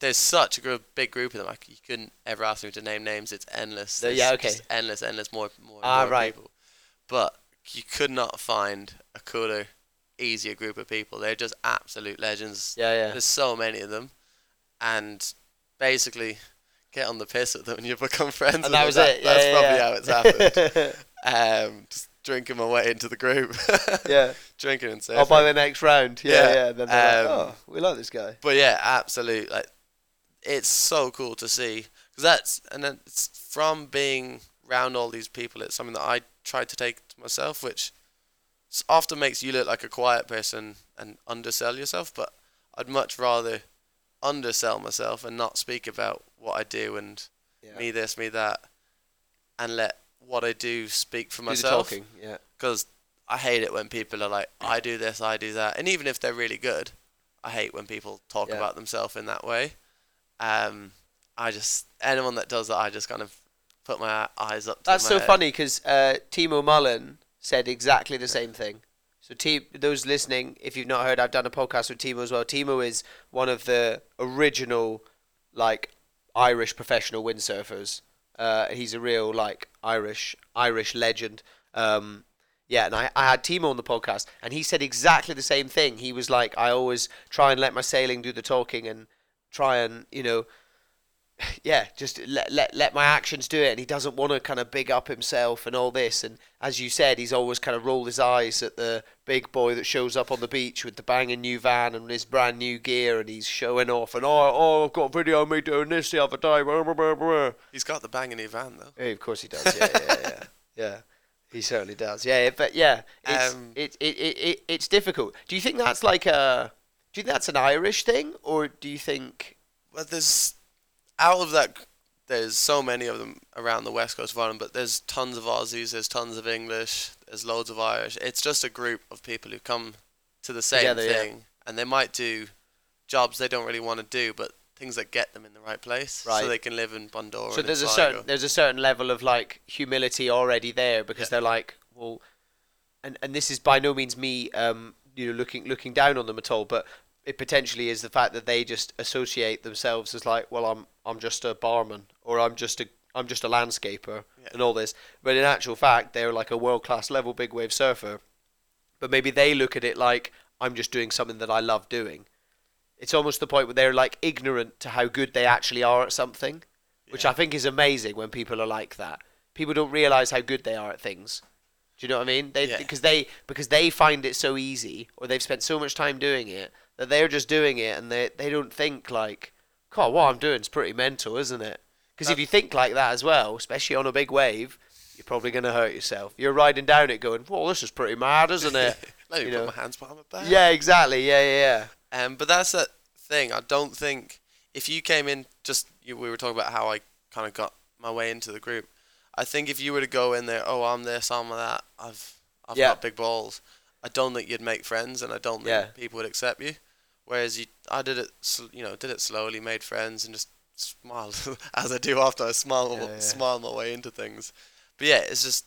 there's such a gr- big group of them. Like you couldn't ever ask me to name names. It's endless. There's yeah, okay. endless, endless more, more, Ah, more right. people. But you could not find a cooler, easier group of people. They're just absolute legends. yeah yeah There's so many of them, and basically get on the piss with them and you become friends. with and that them. was That- it That's yeah, probably yeah. how it's happened. um, just drinking my way into the group. yeah drinking and surfing. oh by the next round yeah Yeah, yeah, then they're like, um, oh we like this guy But yeah, absolute. Like, it's so cool to see because that's and then it's from being around all these people. It's something that I tried to take to myself, which often makes you look like a quiet person and undersell yourself. But I'd much rather undersell myself and not speak about what I do and yeah. me this, me that, and let what I do speak for Do myself. talking yeah Because I hate it when people are like, I do this, I do that. And even if they're really good, I hate when people talk Yeah. about themselves in that way. Um, I just, anyone that does that, I just kind of put my eyes up to That's so head. funny because uh, Timo Mullen said exactly the same thing. So, T- those listening, if you've not heard, I've done a podcast with Timo as well. Timo is one of the original, like, Irish professional windsurfers. Uh, he's a real like Irish Irish legend. Um, yeah, and I, I had Timo on the podcast, and he said exactly the same thing. He was like, I always try and let my sailing do the talking, and try and you know yeah, just let let let my actions do it. And he doesn't want to kind of big up himself and all this. And as you said, he's always kind of rolled his eyes at the big boy that shows up on the beach with the banging new van and his brand new gear, and he's showing off. And oh, oh, I've got a video of me doing this the other day. blah, blah, blah, blah." He's got the banging new van, though. Yeah, of course he does. Yeah, yeah, yeah, yeah. He certainly does. Yeah, yeah, but yeah, it's Um, it, it, it, it it's difficult. Do you think that's like a? Do you think that's an Irish thing, or do you think? But there's, out of that, there's so many of them around the west coast of Ireland, but there's tons of Aussies, there's tons of English, there's loads of Irish. It's just a group of people who come to the same Together, yeah. thing, and they might do jobs they don't really want to do, but things that get them in the right place, Right. so they can live in Bundoran. So there's a certain there's a certain level of like humility already there because Yeah. they're like, well, and and this is by no means me, um, you know, looking looking down on them at all, but it potentially is the fact that they just associate themselves as like, well, I'm I'm just a barman or I'm just a I'm just a landscaper Yeah. and all this, but in actual fact, they're like a world class level big wave surfer, but maybe they look at it like I'm just doing something that I love doing. It's almost the point where they're like ignorant to how good they actually are at something which I think is amazing when people are like that. People don't realize how good they are at things. Do you know what I mean? They Yeah. because they because they find it so easy, or they've spent so much time doing it that they're just doing it, and they they don't think like, God, what I'm doing is pretty mental, isn't it? Because if you think like that as well, especially on a big wave, you're probably gonna hurt yourself. You're riding down it, going, "Well, this is pretty mad, isn't it?" Let me you put know. my hands behind my back. yeah, exactly. Yeah, yeah, yeah. Um, but that's that thing. I don't think if you came in just you, we were talking about how I kind of got my way into the group. I think if you were to go in there, oh, I'm this, I'm that, I've I've Yeah. got big balls. I don't think you'd make friends, and I don't think Yeah. people would accept you. Whereas you, I did it, you know, did it slowly, made friends, and just smiled as I do after I smile, Yeah, yeah. smile my way into things. But yeah, it's just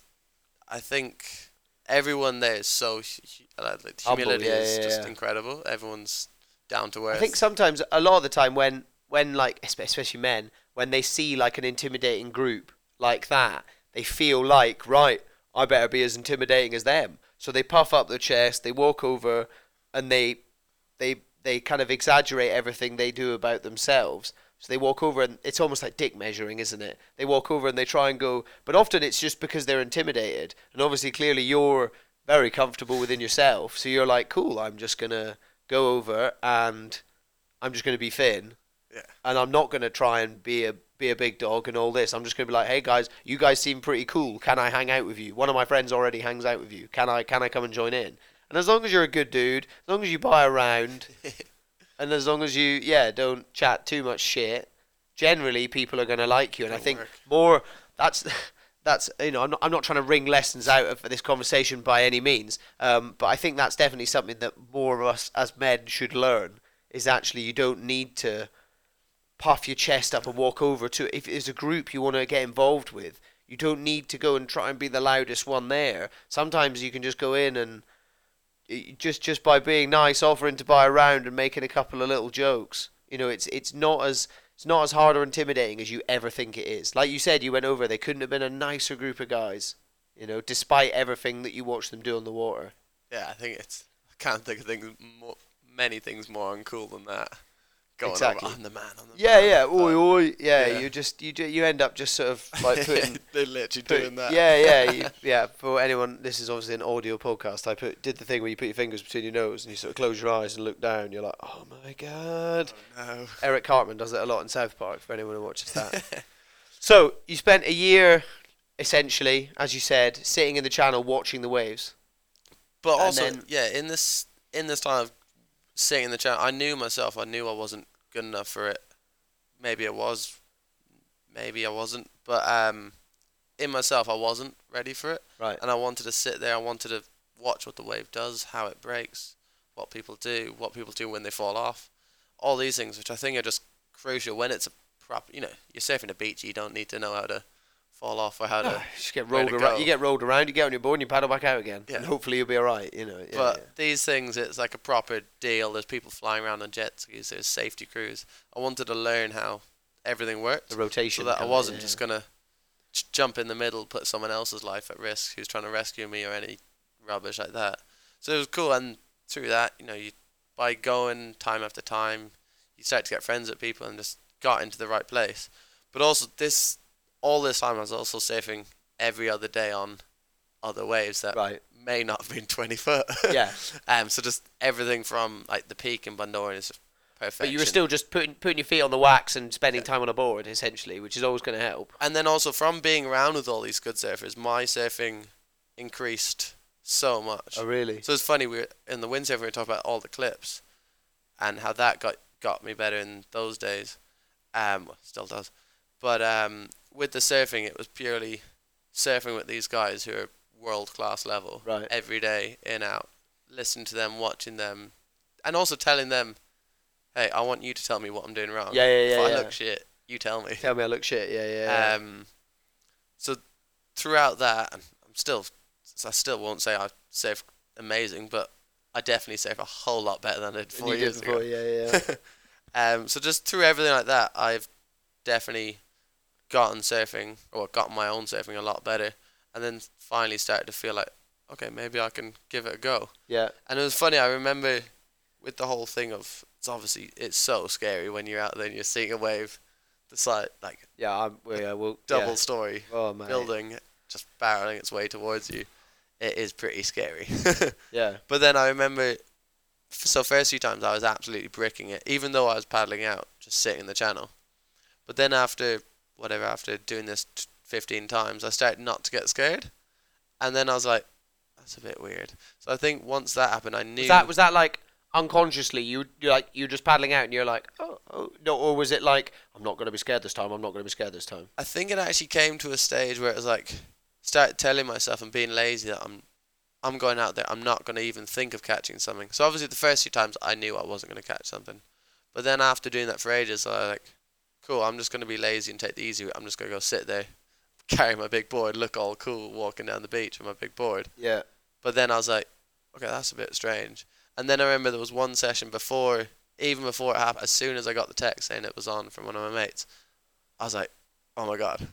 I think everyone there is so like, humility yeah, is just incredible. Everyone's down to earth. I think sometimes, a lot of the time, when when like especially men, when they see like an intimidating group like that, they feel like right, I better be as intimidating as them. So they puff up their chest, they walk over, and they they they kind of exaggerate everything they do about themselves. So they walk over and it's almost like dick measuring, isn't it? They walk over and they try and go, but often it's just because they're intimidated. And obviously, clearly, you're very comfortable within yourself. So you're like, cool, I'm just gonna go over and I'm just gonna be Finn, Yeah. and I'm not gonna try and be a be a big dog and all this. I'm just gonna be like, hey guys, you guys seem pretty cool. Can I hang out with you? One of my friends already hangs out with you. Can I can I come and join in? And as long as you're a good dude, as long as you buy around, and as long as you yeah don't chat too much shit, generally people are gonna like you. And I think work. more that's. That's you know I'm not I'm not trying to wring lessons out of this conversation by any means, um, but I think that's definitely something that more of us as men should learn is actually you don't need to puff your chest up and walk over to if there's a group you want to get involved with you don't need to go and try and be the loudest one there sometimes you can just go in and just just by being nice offering to buy a round and making a couple of little jokes you know it's it's not as it's not as hard or intimidating as you ever think it is like you said you went over they couldn't have been a nicer group of guys you know despite everything that you watched them do on the water yeah, I think it's. I can't think of things more, many things more uncool than that. Going Exactly. over, I'm the man. I'm the yeah man. yeah oi oi yeah, yeah. you just you do, you end up just sort of like putting They're literally Put- doing that. Yeah, yeah, you, yeah. For anyone, this is obviously an audio podcast. I put did the thing where you put your fingers between your nose and you sort of close your eyes and look down. You're like, oh my god. Oh, no. Eric Cartman does it a lot in South Park. For anyone who watches that. so you spent a year, essentially, as you said, sitting in the channel watching the waves. But And also, then- yeah, in this in this time of sitting in the channel, I knew myself. I knew I wasn't good enough for it. Maybe I was, maybe I wasn't. But um, in myself, I wasn't ready for it, Right. and I wanted to sit there. I wanted to watch what the wave does, how it breaks, what people do, what people do when they fall off, all these things, which I think are just crucial when it's a prop. You know, you're surfing a beach. You don't need to know how to fall off or how to. You just get rolled around. You get rolled around. You get on your board and you paddle back out again. Yeah. And hopefully you'll be all right. You know. Yeah, but yeah. these things, it's like a proper deal. There's people flying around on jet skis. There's safety crews. I wanted to learn how everything worked, the rotation. so that I wasn't yeah. just gonna jump in the middle, put someone else's life at risk who's trying to rescue me or any rubbish like that. So it was cool, and through that, you know, you by going time after time, you start to get friends with people and just got into the right place. But also this, all this time, I was also surfing every other day on other waves that Right. may not have been 20 foot. Yeah. um. So just everything from like the peak in Bundoran is perfect. But you were still just putting putting your feet on the wax and spending time on a board, essentially, which is always going to help. And then also from being around with all these good surfers, my surfing increased so much. Oh, really? So it's funny. We were in the windsurfing. We were talking about all the clips, and how that got got me better in those days. Um, still does. But um, with the surfing, it was purely surfing with these guys who are world class level. Right. Every day, in out, listening to them, watching them, and also telling them, "Hey, I want you to tell me what I'm doing wrong. Yeah, yeah, If yeah, I yeah. look shit, you tell me." Tell me I look shit. Yeah, yeah. yeah. Um, so throughout that, and I'm still, I still won't say I surf amazing, but I definitely surf a whole lot better than I did four years did before, ago. yeah, yeah. um, so just through everything like that, I've definitely gotten surfing, or gotten my own surfing a lot better, and then finally started to feel like, okay, maybe I can give it a go. yeah. And it was funny. I remember with the whole thing of it's obviously it's so scary when you're out there and you're seeing a wave, the like like Yeah, I'm, uh, well, yeah, well, double yeah. story Oh, man. building just barreling its way towards you. It is pretty scary. Yeah. but then I remember, so first few times I was absolutely bricking it, even though I was paddling out, just sitting in the channel. But then after whatever, after doing this t- 15 times, I started not to get scared, and then I was like, that's a bit weird. So I think once that happened, I knew Was that was that like unconsciously you you like you're just paddling out and you're like oh, oh no or was it like I'm not going to be scared this time I'm not going to be scared this time I think it actually came to a stage where it was like started telling myself and being lazy that I'm I'm going out there I'm not going to even think of catching something. So obviously the first few times I knew I wasn't going to catch something. But then after doing that for ages I like cool, I'm just going to be lazy and take the easy route. I'm just going to go sit there, carry my big board, look all cool, walking down the beach with my big board. Yeah. But then I was like, okay, that's a bit strange. And then I remember there was one session before, even before it happened, as soon as I got the text saying it was on from one of my mates, I was like, oh my god,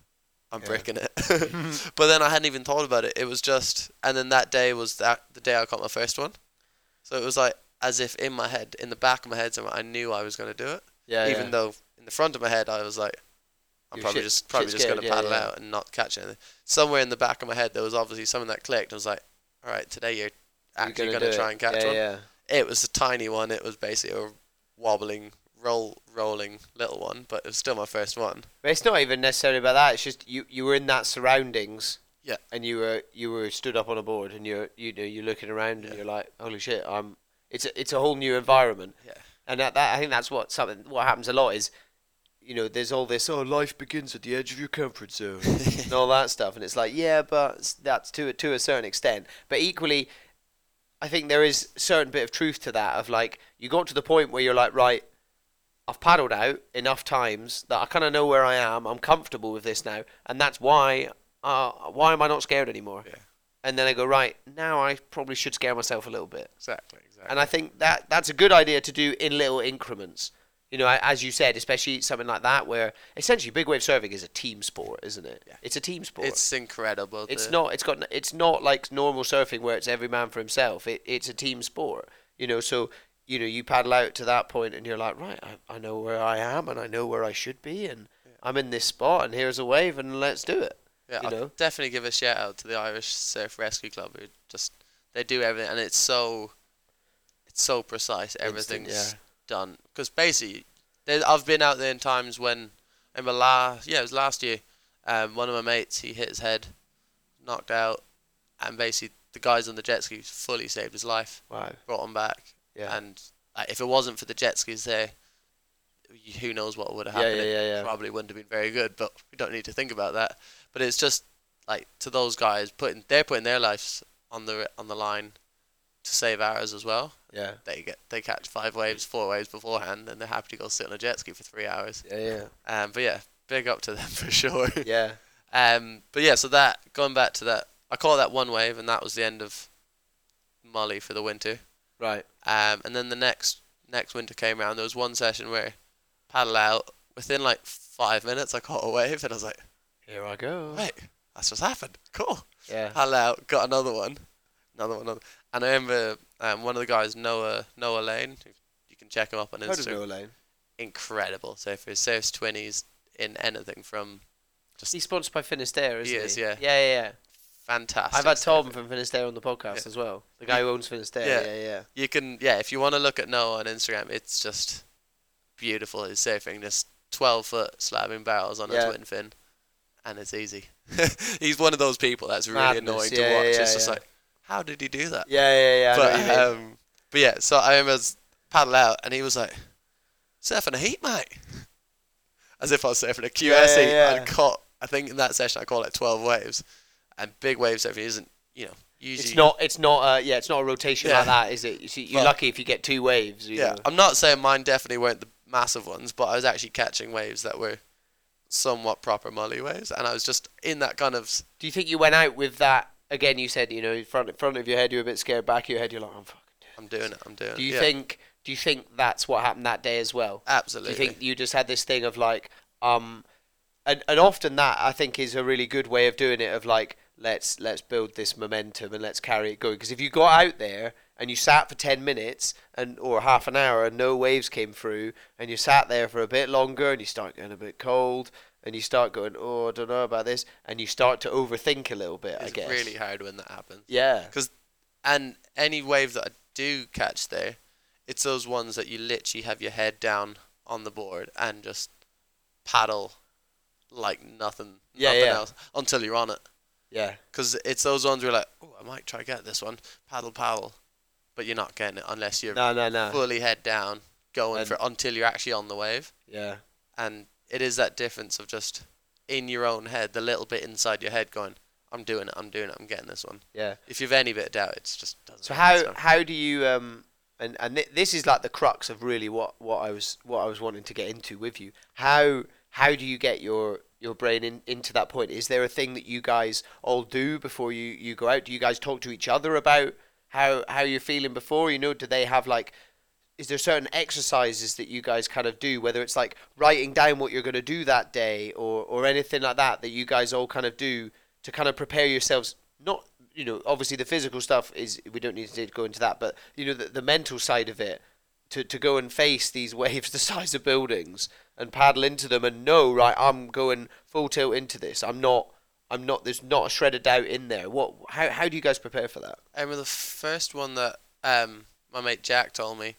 I'm Yeah. breaking it. but then I hadn't even thought about it. It was just, and then that day was that the day I caught my first one. So it was like as if in my head, in the back of my head, somewhere, I knew I was going to do it. Yeah. even though in the front of my head I was like, I'm You're probably shit- just probably just going to scared, yeah, paddle yeah. out and not catch anything. Somewhere in the back of my head there was obviously something that clicked. I was like, all right, today you're actually going to do try it. and catch yeah, one. Yeah. It was a tiny one. It was basically a wobbling, roll, rolling little one, but it was still my first one. But it's not even necessarily about that. It's just you you were in that surroundings. Yeah. And you were you were stood up on a board and you're you know you're looking around and Yeah. you're like holy shit I'm it's a, it's a whole new environment. Yeah. And that, that I think that's what something what happens a lot is you know there's all this oh life begins at the edge of your comfort zone and all that stuff and it's like yeah but that's to to a certain extent but equally I think there is a certain bit of truth to that of like you got to the point where you're like right I've paddled out enough times that I kind of know where I am. I'm comfortable with this now, and that's why. Uh, why am I not scared anymore? Yeah. And then I go right now. I probably should scare myself a little bit, Exactly, exactly. and I think that that's a good idea to do in little increments. You know, as you said, especially something like that, where essentially big wave surfing is a team sport, isn't it? Yeah. It's a team sport. it's incredible. It's not. It's got. It's not like normal surfing where it's every man for himself. It, it's a team sport. You know, so you know you paddle out to that point and you're like, right, I, I know where I am and I know where I should be and I'm in this spot and here's a wave and let's do it. Yeah, you I'll know? definitely give a shout out to the Irish Surf Rescue Club. Who just they do everything, and it's so it's so precise. Everything's Instant, done because basically, there, I've been out there in times when I remember last yeah it was last year. Um, one of my mates he hit his head, knocked out, and basically the guys on the jet skis fully saved his life, Wow. brought him back, Yeah. and like, if it wasn't for the jet skis there, who knows what would have happened? yeah, It yeah, yeah. Probably wouldn't have been very good, but we don't need to think about that. But it's just like to those guys putting they're putting their lives on the on the line to save ours as well. Yeah. They get they catch five waves, four waves beforehand, and they're happy to go sit on a jet ski for three hours. Yeah. Yeah. Um, but yeah, big up to them for sure. Yeah. Um, but yeah, so that going back to that, I call that one wave, and that was the end of Molly for the winter. Right. Um, and then the next next winter came around. There was one session where paddle out within like five minutes. I caught a wave, and I was like, Here I go. "Wait, that's what's happened. Cool." Yeah. Paddle out, got another one, another one, another. And I remember um, one of the guys, Noah Noah Lane. You can check him up on Heard Instagram. Noah Lane? Incredible So for his Surfs twenties in anything from just He's sponsored by Finisterre, isn't He is, yeah. Yeah, yeah, yeah. fantastic. I've had Tom from Finisterre on the podcast Yeah. as well. The guy who owns Finisterre. Yeah. Yeah, yeah. You can, yeah, if you want to look at Noah on Instagram, it's just beautiful. His surfing, just 12 foot slabbing barrels on Yeah. a twin fin, and it's easy. He's one of those people that's really Madness, annoying yeah, to watch. yeah, it's just like, how did he do that? Yeah, yeah, yeah. I know what you but, um, but yeah, so I was paddle out, and he was like, surfing a heat, mate. As if I was surfing a QS Yeah, yeah, heat. yeah. I caught, I think in that session I caught like 12 waves, and big wave surfing isn't, you know, usually. It's not. It's not. Uh, yeah, it's not a rotation Yeah. like that, is it? You see, you're But- lucky if you get two waves. Yeah, know. I'm not saying mine definitely weren't the massive ones, but I was actually catching waves that were somewhat proper molly waves, and I was just in that kind of Do you think you went out with that? Again, you said you know, in front front of your head, you're a bit scared. Back of your head, you're like, I'm fucking. Doing I'm doing it, I'm doing it. it. Do you yeah, think? Do you think that's what happened that day as well? Absolutely. Do you think you just had this thing of like, um, and and often that I think is a really good way of doing it. Of like, let's let's build this momentum and let's carry it going. Because if you got out there and you sat for ten minutes and or half an hour and no waves came through, and you sat there for a bit longer and you start getting a bit cold. And you start going, oh, I don't know about this, and you start to overthink a little bit. I it's guess. really hard when that happens. Yeah. because And any wave that I do catch there, it's those ones that you literally have your head down on the board and just paddle like nothing, Yeah, nothing yeah. else until you're on it. Yeah. Because it's those ones where you're like, oh, I might try to get this one, paddle, paddle, but you're not getting it unless you're No, no, no. fully head down, going And- for until you're actually on the wave. Yeah. And it is that difference of just in your own head, the little bit inside your head going, I'm doing it, I'm doing it, I'm getting this one. Yeah. If you've any bit of doubt, it's just doesn't. So how sense. how do you um and and thi- this is like the crux of really what what I was what I was wanting to get into with you. How how do you get your your brain in, into that point? Is there a thing that you guys all do before you, you go out? Do you guys talk to each other about how how you're feeling before? You know, do they have like is there certain exercises that you guys kind of do whether it's like writing down what you're going to do that day or or anything like that that you guys all kind of do to kind of prepare yourselves not you know obviously the physical stuff is we don't need to go into that but you know the, the mental side of it to, to go and face these waves the size of buildings and paddle into them and know right I'm going full tilt into this I'm not I'm not there's not a shred of doubt in there what how, how do you guys prepare for that I remember the first one that um, my mate Jack told me.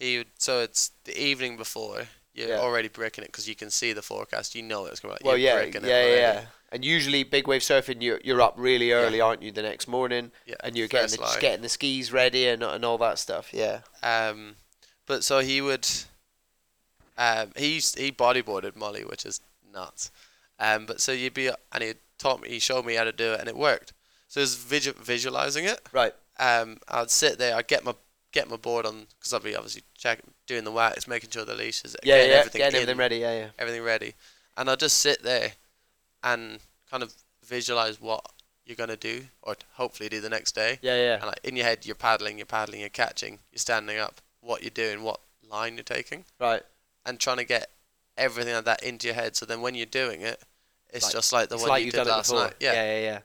He would, so it's the evening before. You're Yeah. already breaking it because you can see the forecast. You know it's going to be. well yeah yeah it yeah, yeah and usually big wave surfing you're, you're up really early aren't you the next morning Yeah, and you're getting the, getting the skis ready and, and all that stuff yeah Um, but so he would. Um, he used, he bodyboarded Molly, which is nuts. Um, but so you'd be and he taught me, he showed me how to do it, and it worked. So it was visu- visualizing it. right Um, I'd sit there, I'd get my get my board on because I'd be obviously checking, doing the wax, making sure the leash is yeah getting yeah everything getting in, everything ready yeah yeah everything ready, and I'll just sit there and kind of visualize what you're gonna do or hopefully do the next day. yeah yeah And like in your head, you're paddling, you're paddling, you're catching, you're standing up, what you're doing, what line you're taking, right and trying to get everything like that into your head. So then when you're doing it, it's Like- just like the one like you you've did done it last night. Yeah. yeah yeah yeah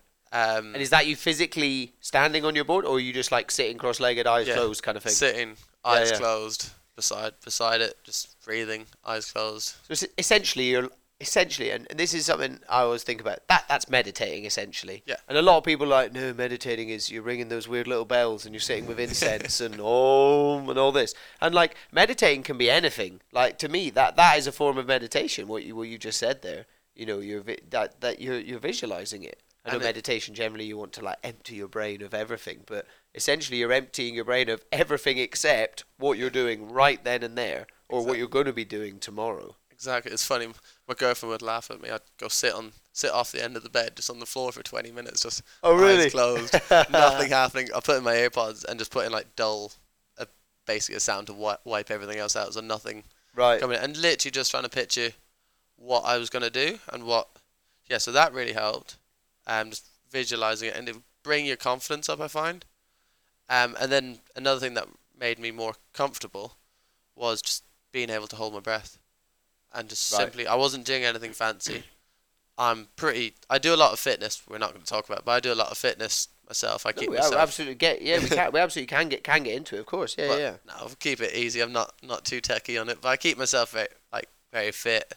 Um, And is that you physically standing on your board, or are you just like sitting cross-legged, eyes Yeah. closed, kind of thing? sitting, eyes yeah. closed, beside beside it, just breathing, eyes closed. So it's essentially, you're essentially, and this is something I always think about. That that's meditating essentially. Yeah. And a lot of people are like, no, meditating is you're ringing those weird little bells and you're sitting with incense and om and all this. And like meditating can be anything. Like to me, that that is a form of meditation. What you what you just said there. You know, you're vi- that that you're you're visualizing it. I know And it- meditation generally you want to like empty your brain of everything, but essentially you're emptying your brain of everything except what you're doing right then and there, or what you're going to be doing tomorrow. Exactly. It's funny. My girlfriend would laugh at me. I'd go sit on sit off the end of the bed, just on the floor for 20 minutes, just Oh, really? eyes closed, nothing happening. I put in my AirPods and just put in like dull, uh, basically a sound to wi- wipe everything else out, so nothing Right. coming. in. And literally just trying to picture what I was gonna do and what. Yeah, so that really helped. Um, just visualizing it and it would bring your confidence up. I find. Um, and then another thing that made me more comfortable was just being able to hold my breath, and just Right. simply I wasn't doing anything fancy. I'm pretty. I do a lot of fitness. We're not going to talk about, it, but I do a lot of fitness myself. I No, keep we myself. absolutely get. Yeah, we can. We absolutely can get can get into it. Of course. Yeah, but yeah. No, I'll keep it easy. I'm not not too techy on it, but I keep myself very like very fit.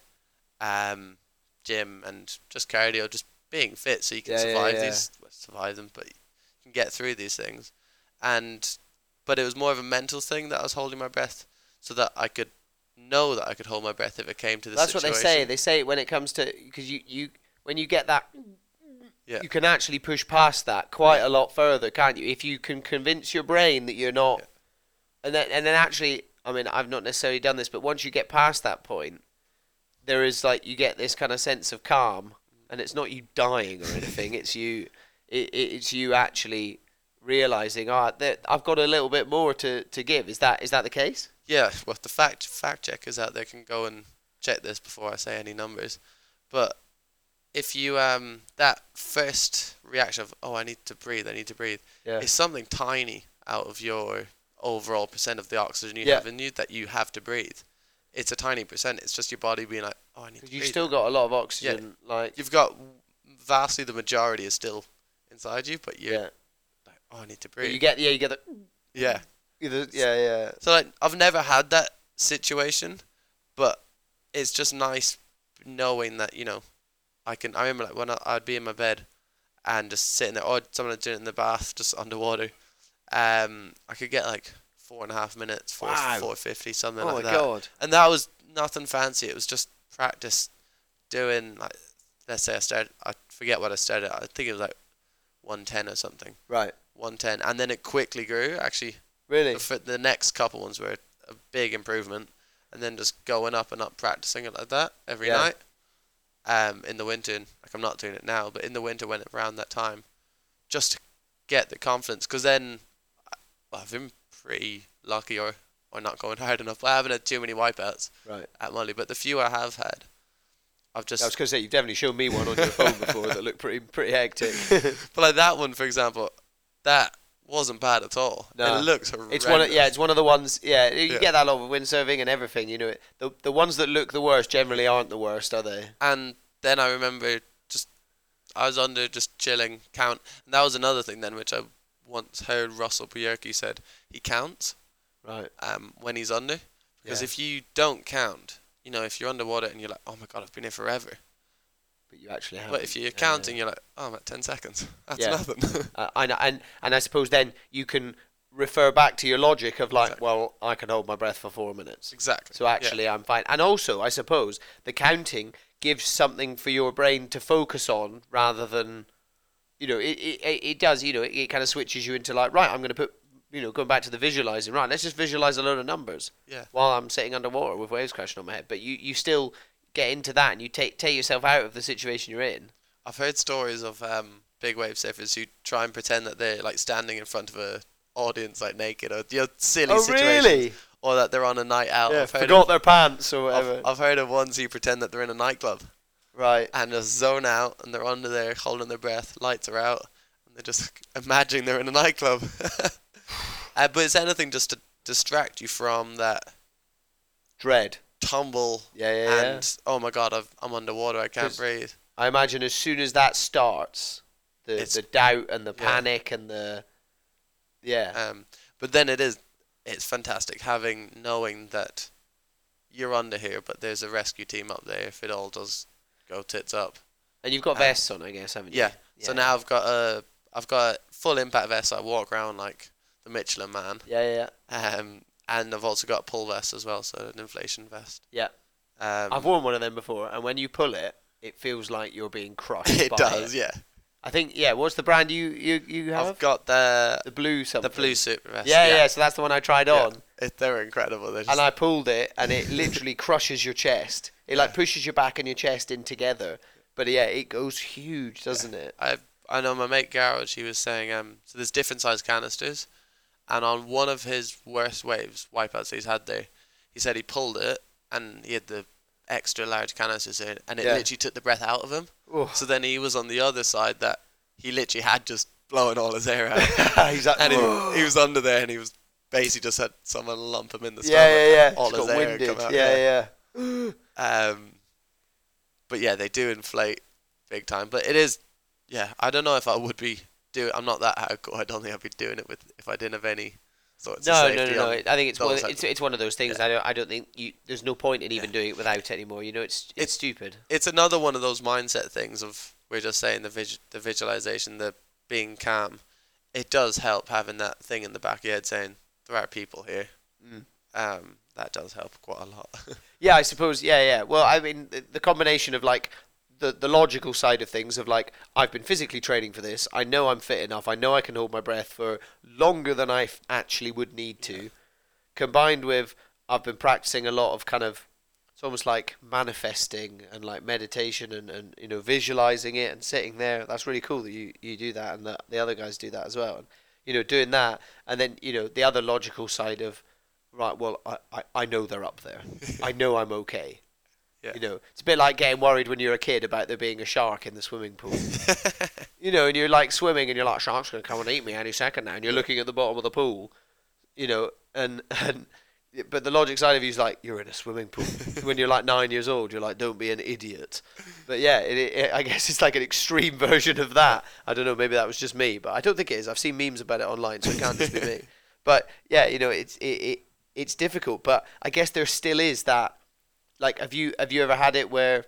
Um, gym and just cardio, just being fit, so you can Yeah, yeah, survive yeah. these, well, survive them, but you can get through these things. And but it was more of a mental thing that I was holding my breath, so that I could know that I could hold my breath if it came to this. That's situation. what they say. They say when it comes to because you you when you get that. Yeah. You can actually push past that quite a lot further, can't you? If you can convince your brain that you're not, Yeah. and then and then actually, I mean, I've not necessarily done this, but once you get past that point, there is like you get this kind of sense of calm, and it's not you dying or anything. it's you, it, it- it's you actually realizing, ah, that I've got a little bit more to, to give. Is that is that the case? Yeah, well, the fact fact checkers out there can go and check this before I say any numbers. But if you um that first reaction of oh I need to breathe, I need to breathe, Yeah. is something tiny out of your overall percent of the oxygen you Yeah. have in you that you have to breathe. It's a tiny percent. It's just your body being like oh I need Because you still got a lot of oxygen, like You've got vastly the majority is still inside you, but you're yeah. like oh I need to But breathe. you get yeah, you get the yeah. Yeah, yeah. So like I've never had that situation, but it's just nice knowing that you know I can. I remember like when I, I'd be in my bed and just sitting there, or someone would do it in the bath, just underwater. Um, I could get like four and a half minutes, four Wow. four fifty, something Oh like my that. god. And that was nothing fancy. It was just practice doing like let's say I started. I forget what I started. I think it was like one ten or something. Right. One ten, and then it quickly grew. Actually, Really? the, the next couple ones were a big improvement, and then just going up and up, practicing it like that every Yeah. night. Um, in the winter, like I'm not doing it now, but in the winter when around that time, just to get the confidence, because then well, I've been pretty lucky, or or not going hard enough. I haven't had too many wipeouts Right. at Molly, but the few I have had, I've just I was going to say you've definitely shown me one on your phone before that looked pretty pretty hectic. but like that one for example, that wasn't bad at all. No. It looks horrendous. It's one of yeah, it's one of the ones yeah. You Yeah. get that a lot with windsurfing and everything. You know, the the ones that look the worst generally aren't the worst, are they? And then I remember just I was under just chilling, count, and that was another thing then which I once heard Russell Bierke said he counts Right. um, when he's under because Yeah. if you don't count, you know, if you're underwater and you're like, oh my god, I've been here forever, But you actually have. but if you're counting, you're like, oh, I'm at ten seconds. That's Yeah. nothing. Uh, I know, and and I suppose then you can refer back to your logic of like, Exactly. well, I can hold my breath for four minutes. exactly. So actually, I'm fine. And also, I suppose the counting gives something for your brain to focus on rather than, you know, it it, it it does. You know, it, it kind of switches you into like, right, I'm going to put, you know, going back to the visualizing. Right, let's just visualize a load of numbers Yeah. while I'm sitting underwater with waves crashing on my head. But you you still get into that and you take take yourself out of the situation you're in. I've heard stories of um, big wave surfers who try and pretend that they're like standing in front of a audience like naked or you know, silly situations, or that they're on a night out. Yeah, I've heard forgot of, their pants or whatever. I've, I've heard of ones who pretend that they're in a nightclub right. and just zone out and they're under there holding their breath, lights are out, and they're just imagining they're in a nightclub. uh, but it's anything just to distract you from that Dread. Tumble Yeah, yeah, yeah. and oh my god, I've, I'm underwater, I can't 'Cause- breathe. I imagine as soon as that starts, the It's- the doubt and the yeah. panic and the yeah. Um, but then it is, it's fantastic having knowing that you're under here, but there's a rescue team up there if it all does go tits up. and you've got um, vests on, I guess, haven't you? Yeah. So now I've got a, I've got a full impact vest. I walk around like the Michelin man. Yeah, yeah, yeah. Um, and I've also got a pull vest as well, so an inflation vest. Yeah. Um, I've worn one of them before, and when you pull it, it feels like you're being crushed. it does, It. yeah. I think yeah. What's the brand you you you have? I've got the the blue something. the blue super vest. Yeah, yeah, So that's the one I tried Yeah. on, It, they're incredible. They're and I pulled it, and it literally crushes your chest. It like pushes your back and your chest in together. But yeah, it goes huge, doesn't it? I I know my mate Gearoid. He was saying um so there's different size canisters, and on one of his worst waves wipeouts he's had there, he said he pulled it and he had the extra large canisters in, and it Yeah. literally took the breath out of him. Oh. So then he was on the other side that he literally had just blowing all his air out, He's and he, he was under there and he was basically just had someone lump him in the stomach. yeah, yeah, yeah. All Just his air winded. come out. yeah, yeah. Um, but yeah, they do inflate big time. But it is, yeah. I don't know if I would be do. I'm not that hardcore. I don't think I'd be doing it with if I didn't have any sorts No, no, no, no. I think it's one. It's, it's one of those things. I don't. I don't think you. There's no point in even Yeah. doing it without anymore. You know, it's it's It's- stupid. It's another one of those mindset things of we're just saying the vis- the visualization, the being calm. It does help having that thing in the back of your head saying there are people here. Mm. Um, that does help quite a lot. Yeah, I suppose. Yeah, yeah. Well, I mean, the, the combination of like the the logical side of things of like I've been physically training for this. I know I'm fit enough. I know I can hold my breath for longer than I f- actually would need to. Combined with I've been practicing a lot of kind of it's almost like manifesting and like meditation and, and you know visualizing it and sitting there. That's really cool that you, you do that and that the other guys do that as well. And you know doing that and then you know the other logical side of right. Well, I, I, I know they're up there. I know I'm okay. Yeah. You know, it's a bit like getting worried when you're a kid about there being a shark in the swimming pool. you know, and you're like swimming and you're like, shark's going to come and eat me any second now. And you're looking at the bottom of the pool, you know, and, and, but the logic side of you is like, you're in a swimming pool. when you're like nine years old, you're like, don't be an idiot. But yeah, it, it, I guess it's like an extreme version of that. I don't know, maybe that was just me, but I don't think it is. I've seen memes about it online, so it can't just be me. But yeah, you know, it's, it, it, it's difficult, but I guess there still is that like have you have you ever had it where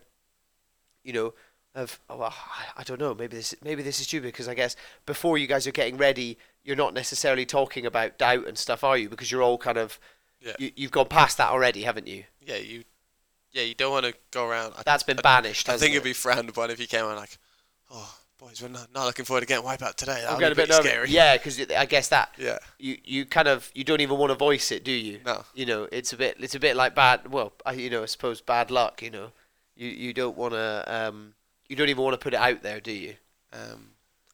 you know of oh, well, I- I don't know maybe this maybe this is stupid because I guess before you guys are getting ready you're not necessarily talking about doubt and stuff are you because you're all kind of Yeah. you, you've gone past that already haven't you yeah, you. Yeah, you don't want to go around. I, that's been I- banished I hasn't think it? it'd be frowned upon if you came on like, oh, boys, we're not, not looking forward to getting wipeout today. That I'm getting be a bit nervous. scary. yeah because I guess that Yeah. you you kind of you don't even want to voice it do you No. you know it's a bit it's a bit like bad well I, you know I suppose bad luck you know you you don't want to um you don't even want to put it out there do you Um,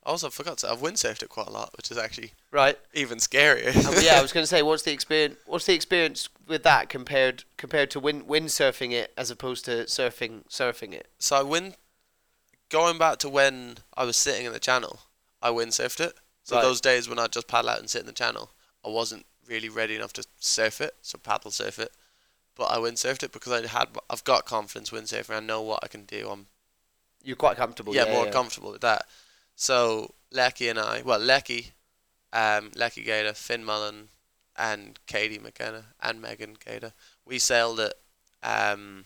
also, I forgot to. I've windsurfed it quite a lot, which is actually right even scarier. Um, yeah, I was going to say, what's the experience? What's the experience with that compared compared to wind windsurfing it as opposed to surfing surfing it? So I win. Going back to when I was sitting in the channel, I windsurfed it. So Right. those days when I'd just paddle out and sit in the channel, I wasn't really ready enough to surf it, so paddle surf it. But I windsurfed it because I had I've got confidence windsurfing. I know what I can do. I'm You're quite comfortable. yeah, Yeah, more yeah. comfortable with that. So Lecky and I, well, Lecky, um, Lecky Gator, Finn Mullen, and Katie McKenna and Megan Gator, we sailed it um,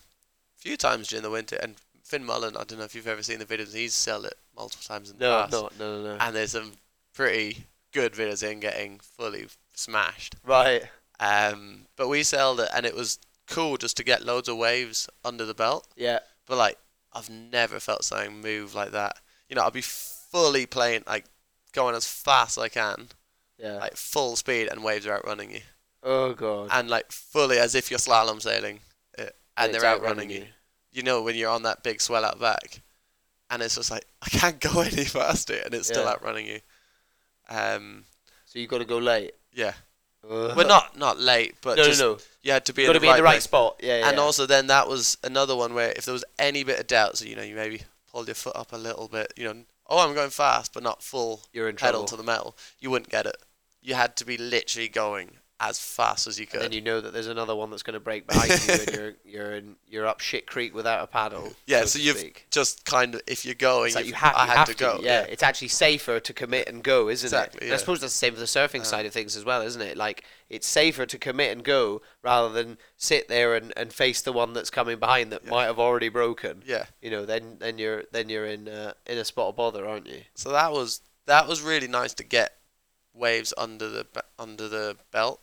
a few times during the winter. And Finn Mullen, I don't know if you've ever seen the videos, he's sailed it multiple times in the No, past. no, no, no, no. And there's some pretty good videos in getting fully smashed. Right. Um, but we sailed it, and it was cool just to get loads of waves under the belt. Yeah. But like, I've never felt something move like that. You know, I'll be fully playing, like, going as fast as I can, Yeah. like full speed, and waves are outrunning you, oh god. and like fully as if you're slalom sailing, uh, and they're outrunning you. You know, when you're on that big swell out back, and it's just like I can't go any faster, and it's still outrunning you. Um, So you've got to go late. yeah. Ugh. Well, not not late, but no, just no, no. you had to be in to the be right, in the right place. spot. Yeah, yeah. And also, then that was another one where if there was any bit of doubt, so you know, you maybe pulled your foot up a little bit, you know, oh, I'm going fast, but not full you're in pedal trouble. to the metal, you wouldn't get it. You had to be literally going as fast as you and could. then you know that there's another one that's going to break behind you, and you're you're in you're up shit creek without a paddle. yeah, so, so you've speak. just kind of, if you're going, like you've- I you had have to go. Yeah. it's actually safer to commit and go, isn't Exactly, it? Yeah. I suppose that's the same for the surfing side of things as well, isn't it? Like it's safer to commit and go rather than sit there and, and face the one that's coming behind that Yeah. might have already broken. Yeah. You know, then then you're then you're in uh, in a spot of bother, aren't you? So that was that was really nice to get waves under the under the belt,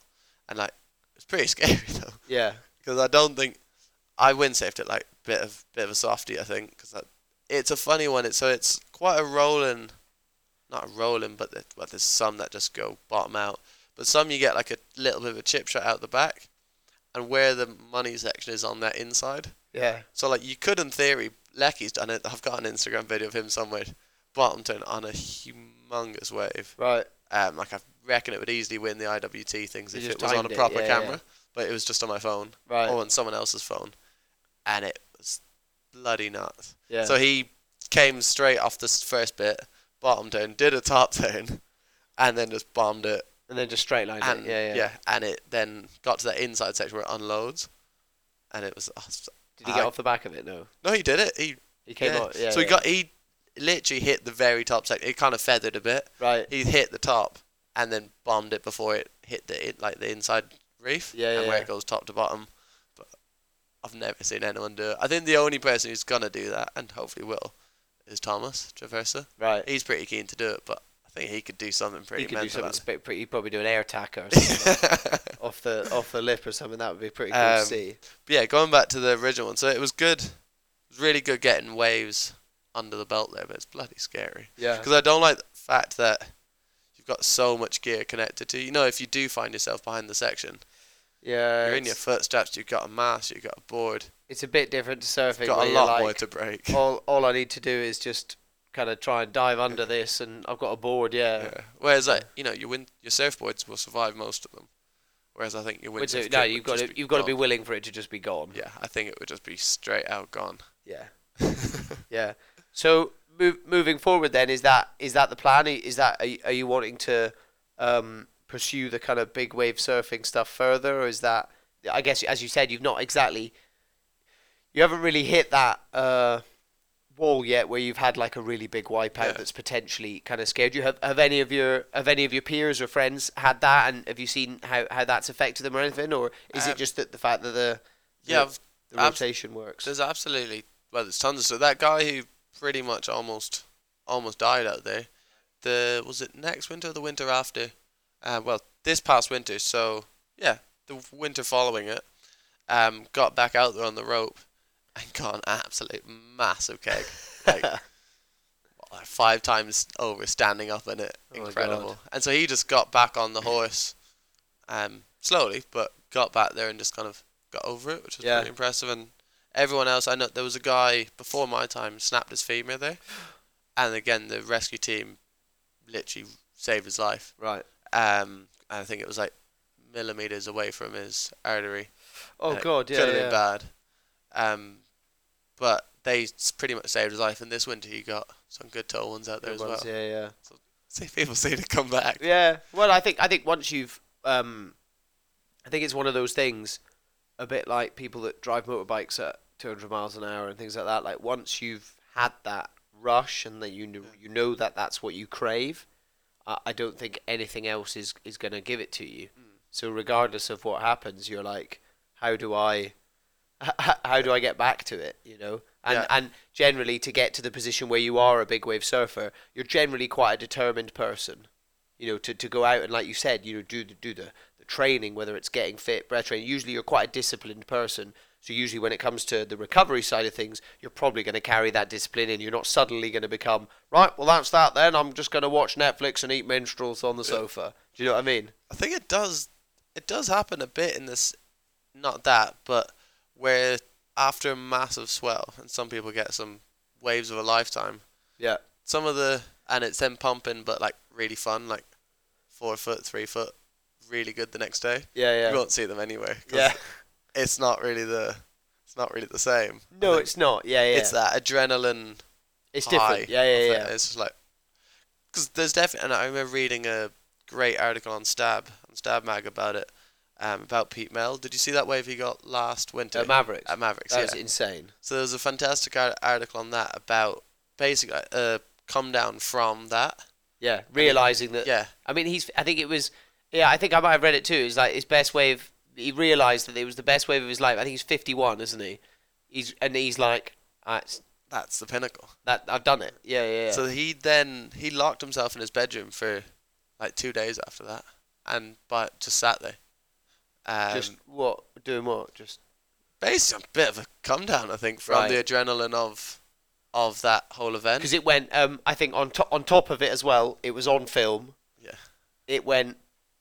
and like it's pretty scary though. Yeah. because I don't think I windsurfed it like bit of bit of a softie. I think because it's a funny one. It's so it's quite a rolling, not a rolling, but the, but there's some that just go bottom out. But some you get like a little bit of a chip shot out the back, and where the money section is on that inside. Yeah. So like you could in theory, Lecky's done it. I've got an Instagram video of him somewhere, bottom turn on a humongous wave. Right. Um, like I reckon it would easily win the IWT things You if it was on a proper yeah, yeah. camera, but it was just on my phone Right. or on someone else's phone, and it was bloody nuts. yeah. So he came straight off the first bit, bottom turn, did a top turn, and then just bombed it, and then just straight line and it. Yeah, yeah. and it then got to that inside section where it unloads, and it was. oh, Did he get off the back of it? No. No, he did it. He He came yeah. out. Yeah. so he got he literally hit the very top section. It kind of feathered a bit. right. He hit the top and then bombed it before it hit the it, like the inside reef Yeah, and yeah, where it goes top to bottom. But I've never seen anyone do it. I think the only person who's gonna do that and hopefully will is Thomas Traversa. Right. He's pretty keen to do it, but I think he could do something pretty He could do something spe- pretty. He'd probably do an air attack or something it. off the off the lip or something. That would be pretty cool Um, to see. But yeah, going back to the original one, so it was good. It was really good getting waves under the belt there, but it's bloody scary. Yeah. Because I don't like the fact that you've got so much gear connected to you. Know, if you do find yourself behind the section, Yeah. you're in your it's- foot straps, you've got a mast, you've got a board, It's a bit different to surfing. you've got a lot more to break. all all I need to do is just kind of try and dive under this, and I've got a board. Yeah. Yeah. Whereas, like, you know, your win- your surfboards will survive most of them. Whereas I think your windsurf no, you've got to you've got to be willing for it to just be gone. Yeah, I think it would just be straight out gone. Yeah. Yeah. So move, moving forward, then is that is that the plan? Is that are you, are you wanting to um, pursue the kind of big wave surfing stuff further, or is that I guess as you said, you've not exactly you haven't really hit that uh, wall yet where you've had like a really big wipeout Yeah. that's potentially kind of scared you. Have have any of your have any of your peers or friends had that, and have you seen how, how that's affected them or anything, or is Um, it just that the fact that the Yeah, the, the abs- rotation works? There's absolutely well, there's tons of stuff. That guy who pretty much almost almost died out there. The was it next winter or the winter after? Uh, well, this past winter. So yeah, the winter following it, um, got back out there on the rope and got an absolute massive keg, like, five times over, standing up in it. Oh Incredible. And so he just got back on the horse, um, slowly, but got back there and just kind of got over it, which was Yeah. pretty impressive. And everyone else, I know there was a guy before my time snapped his femur there, and again the rescue team literally saved his life. Right. Um, I think it was like millimeters away from his artery. Oh god, yeah, could have yeah. been bad. Um, but they pretty much saved his life. And this winter, he got some good tall ones out there Good as ones, well. Yeah, yeah. See, people seem to come back. Yeah. Well, I think I think once you've um, I think it's one of those things, a bit like people that drive motorbikes at 200 miles an hour and things like that. Like once you've had that rush and that you know you know that that's what you crave, I, I don't think anything else is is gonna give it to you. Mm. So regardless of what happens, you're like, how do I, h- how do I get back to it? You know, and Yeah. and generally to get to the position where you are a big wave surfer, you're generally quite a determined person. You know, to, to go out and like you said, you know, do the do the, the training, whether it's getting fit, breath training. Usually, you're quite a disciplined person. So usually, when it comes to the recovery side of things, you're probably going to carry that discipline in. You're not suddenly going to become right. Well, that's that. Then I'm just going to watch Netflix and eat minstrels on the sofa. Do you know what I mean? I think it does. It does happen a bit in this, not that, but where after a massive swell, and some people get some waves of a lifetime. Yeah. Some of the and it's then pumping, but like really fun, like four foot, three foot, really good the next day. Yeah, yeah. You won't see them anywhere. 'cause Yeah. It's not really the. It's not really the same. I No, it's not. Yeah, yeah. It's that adrenaline It's high different. Yeah, of yeah, it. yeah. It's just like because there's definitely. And I remember reading a great article on Stab on Stab Mag about it, um, about Pete Mel. Did you see that wave he got last winter At Mavericks. at Mavericks? That yeah. was insane. So there's a fantastic ar- article on that about basically uh, come down from that. Yeah, realizing that. Yeah, I mean, he's. I think it was. Yeah, I think I might have read it too. It's like his best wave. He realized that it was the best wave of his life. I think he's 51, isn't he? He's and he's like, ah, it's, that's the pinnacle. that I've done it. Yeah, yeah. yeah. So he then he locked himself in his bedroom for like two days after that, and but just sat there. Um, just what doing what? Just basically a bit of a come down, I think, from the adrenaline of of that whole event. because it went. Um, I think on top on top of it as well. It was on film. Yeah. It went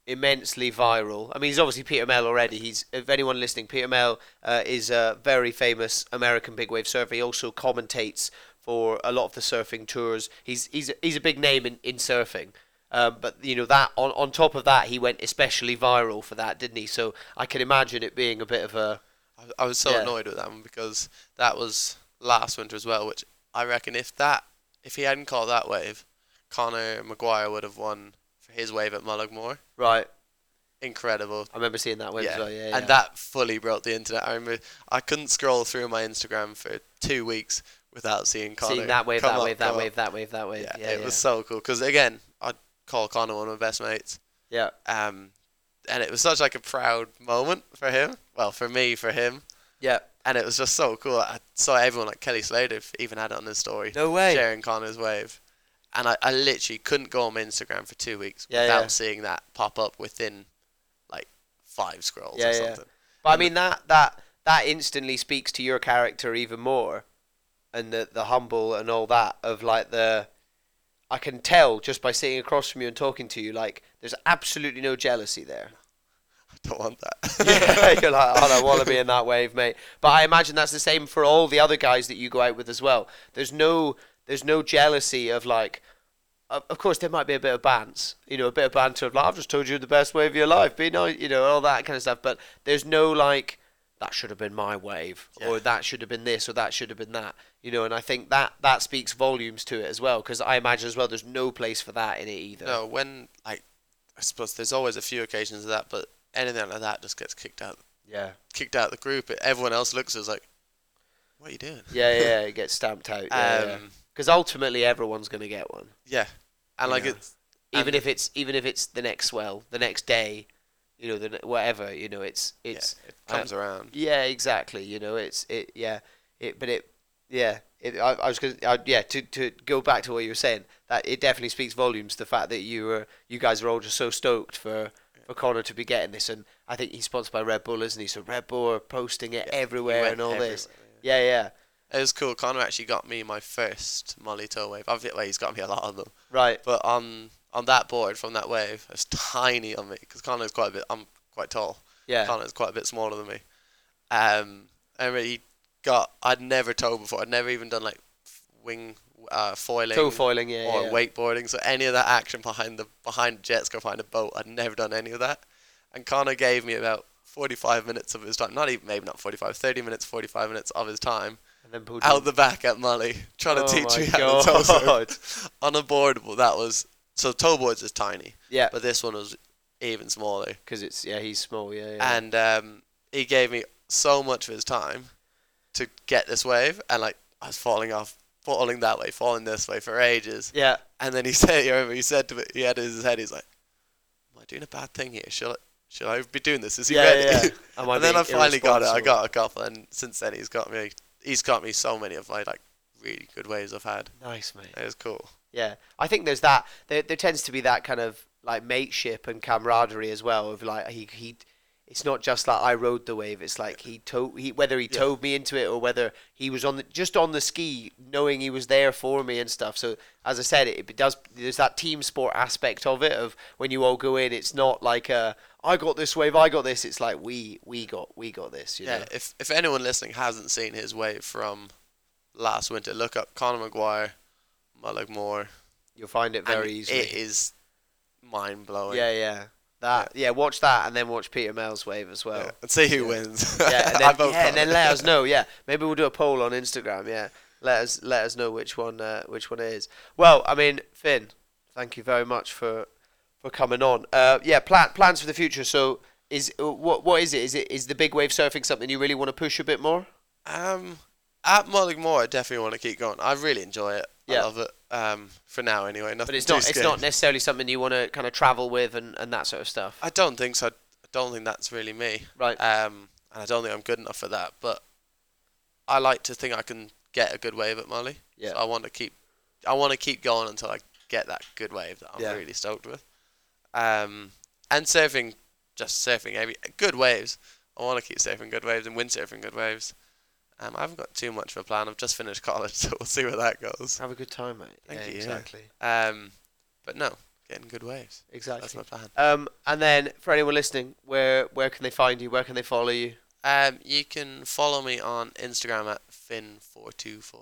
immensely viral. I mean, he's obviously Peter Mel already. He's if anyone listening, Peter Mel uh, is a very famous American big wave surfer. He also commentates for a lot of the surfing tours. He's he's he's a big name in in surfing. Um, but you know that on on top of that, he went especially viral for that, didn't he? So I can imagine it being a bit of a I, I was so Yeah. annoyed with that one because that was last winter as well, which I reckon if that if he hadn't caught that wave, Conor Maguire would have won for his wave at Mullaghmore. right. Incredible. I remember seeing that wave as well. Yeah, yeah. and that fully broke the internet. I remember I couldn't scroll through my Instagram for two weeks without seeing Conor. seeing that wave, that up, wave, that come up. wave, that wave, that wave. Yeah, Yeah, it yeah. was so cool because again, I'd call Conor one of my best mates. yeah. Um, and it was such like a proud moment for him. Well, for me, for him, Yeah. and it was just so cool. I saw everyone like Kelly Slater even had it on his story, No way. sharing Conor's wave, and I, I literally couldn't go on my Instagram for two weeks Yeah, without yeah. seeing that pop up within like five scrolls Yeah, or yeah. something. But I And the- mean that that that instantly speaks to your character even more, and the the humble and all that of like the. I can tell just by sitting across from you and talking to you, like there's absolutely no jealousy there. I don't want that. yeah, you're like, oh, I don't want to be in that wave, mate. But I imagine that's the same for all the other guys that you go out with as well. There's no, there's no jealousy of like, of, course there might be a bit of bants, you know, a bit of banter of like, I've just told you the best wave of your life, be nice, you know, all that kind of stuff. But there's no like, that should have been my wave, or that should have been this, or that should have been that, you know. And I think that that speaks volumes to it as well, because I imagine as well, there's no place for that in it either. no, when like I suppose there's always a few occasions of that, but anything like that just gets kicked out, Yeah. kicked out the group. Everyone else looks at us like, "What are you doing?" Yeah, yeah, it gets stamped out. Yeah, yeah. Um, Because ultimately, everyone's going to get one. yeah, and like know. it's even And- if it's even if it's the next swell, the next day, you know, the whatever, you know, it's it's yeah, it comes around. yeah, exactly, you know, it's it yeah, it but it yeah, it I, I was gonna I, yeah to to go back to what you were saying that it definitely speaks volumes the fact that you were you guys are all just so stoked for for Conor to be getting this and I think he's sponsored by Red Bull, isn't he? So Red Bull are posting it Yeah, everywhere and all this. everywhere, Yeah, yeah, It was cool. Conor actually got me my first Molly tow wave. Obviously, well, he's got me a lot of them. right. But on on that board from that wave, it's tiny on me because Conor's quite a bit. I'm quite tall. Yeah, Conor's quite a bit smaller than me. Um, remember he got. I'd never towed before. I'd never even done like wing uh, foiling tow foiling, yeah, or yeah. wakeboarding. So any of that action behind the behind jet ski behind a boat, I'd never done any of that. and Connor gave me about 45 minutes of his time. Not even maybe not 45, 30 minutes, 45 minutes of his time And then pulled out the back at Molly trying Oh to teach me how to tow surf God. on a board. That was so tow boards is tiny, Yeah, but this one was even smaller. because it's yeah he's small. Yeah, yeah. And um, he gave me so much of his time to get this wave, and like I was falling off, falling that way, falling this way for ages. yeah. And then he said, you remember, he said to me, he had in his head, he's like, "Am I doing a bad thing here? Should I, should I be doing this? Is he Yeah, ready?" yeah. I and then I finally got it. I got a couple, and since then he's got me. He's got me so many of my like really good waves I've had. Nice, mate. It was cool. Yeah, I think there's that. There, there tends to be that kind of like mateship and camaraderie as well. Of like he he, it's not just like I rode the wave. It's like he towed he whether he Yeah. towed me into it or whether he was on the just on the ski, knowing he was there for me and stuff. So as I said, it, it does. There's that team sport aspect of it. Of when you all go in, it's not like uh, I got this wave, I got this. It's like we we got we got this. You yeah. know? If if anyone listening hasn't seen his wave from last winter, look up Conor Maguire, Mullock Moore. You'll find it very and easily. It is mind blowing. Yeah, yeah. That yeah. Watch that and then watch Peter Mel's wave as well. And see who Yeah. wins. yeah, and then, yeah, and then let us know. Yeah, maybe we'll do a poll on Instagram. Yeah, let us let us know which one uh, which one it is. Well, I mean, Finn, thank you very much for for coming on. Uh, yeah, plan, plans for the future. So, is uh, what what is it? Is it is the big wave surfing something you really want to push a bit more? Um, at Mullaghmore, I definitely want to keep going. I really enjoy it. Yeah. I love it. Um, for now anyway. Nothing But it's not it's not necessarily something you want to kind of travel with and, and that sort of stuff. I don't think so. I don't think that's really me. Right. Um, and I don't think I'm good enough for that. But I like to think I can get a good wave at Molly. Yeah. So I want to keep. I want to keep going until I get that good wave that I'm Yeah. really stoked with. Um, and surfing, just surfing every good waves. I want to keep surfing good waves and windsurfing good waves. Um, I haven't got too much of a plan. I've just finished college, so we'll see where that goes. Have a good time, mate. Thank yeah, you, yeah. Exactly. Um, but no, getting good waves. Exactly. That's my plan. Um, and then for anyone listening, where where can they find you? Where can they follow you? Um, you can follow me on Instagram at fin424.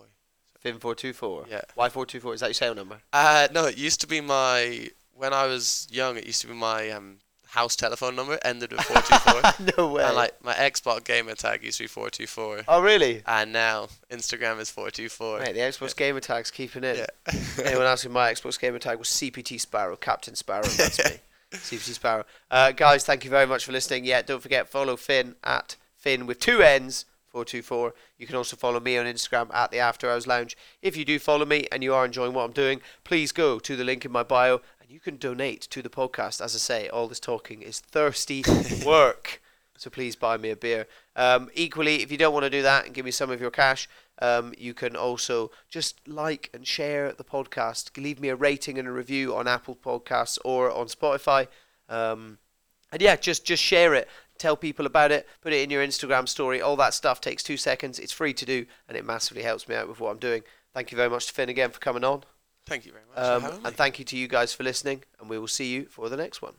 Fin four two four. Yeah. Y four two four. Is that your sail number? Uh, no, it used to be my when I was young. It used to be my um house telephone number. Ended with 424. no way. and like my Xbox gamer tag used to be 424. oh really? And now Instagram is 424. Mate, the Xbox gamer tag's keeping it. Yeah. Anyone else asking my Xbox gamer tag was CPT Sparrow, Captain Sparrow. That's me. CPT Sparrow. Uh, guys, thank you very much for listening. Yeah, don't forget follow Finn at Finn with two N's. 424. You can also follow me on Instagram at the After Hours Lounge. If you do follow me and you are enjoying what I'm doing, please go to the link in my bio you can donate to the podcast. As I say, all this talking is thirsty work. So please buy me a beer. Um, equally, if you don't want to do that and give me some of your cash, um, you can also just like and share the podcast. Leave me a rating and a review on Apple Podcasts or on Spotify. Um, and yeah, just just share it. Tell people about it. Put it in your Instagram story. All that stuff takes two seconds. It's free to do, and it massively helps me out with what I'm doing. Thank you very much to Finn again for coming on. Thank you very much. Um, and thank you to you guys for listening. And we will see you for the next one.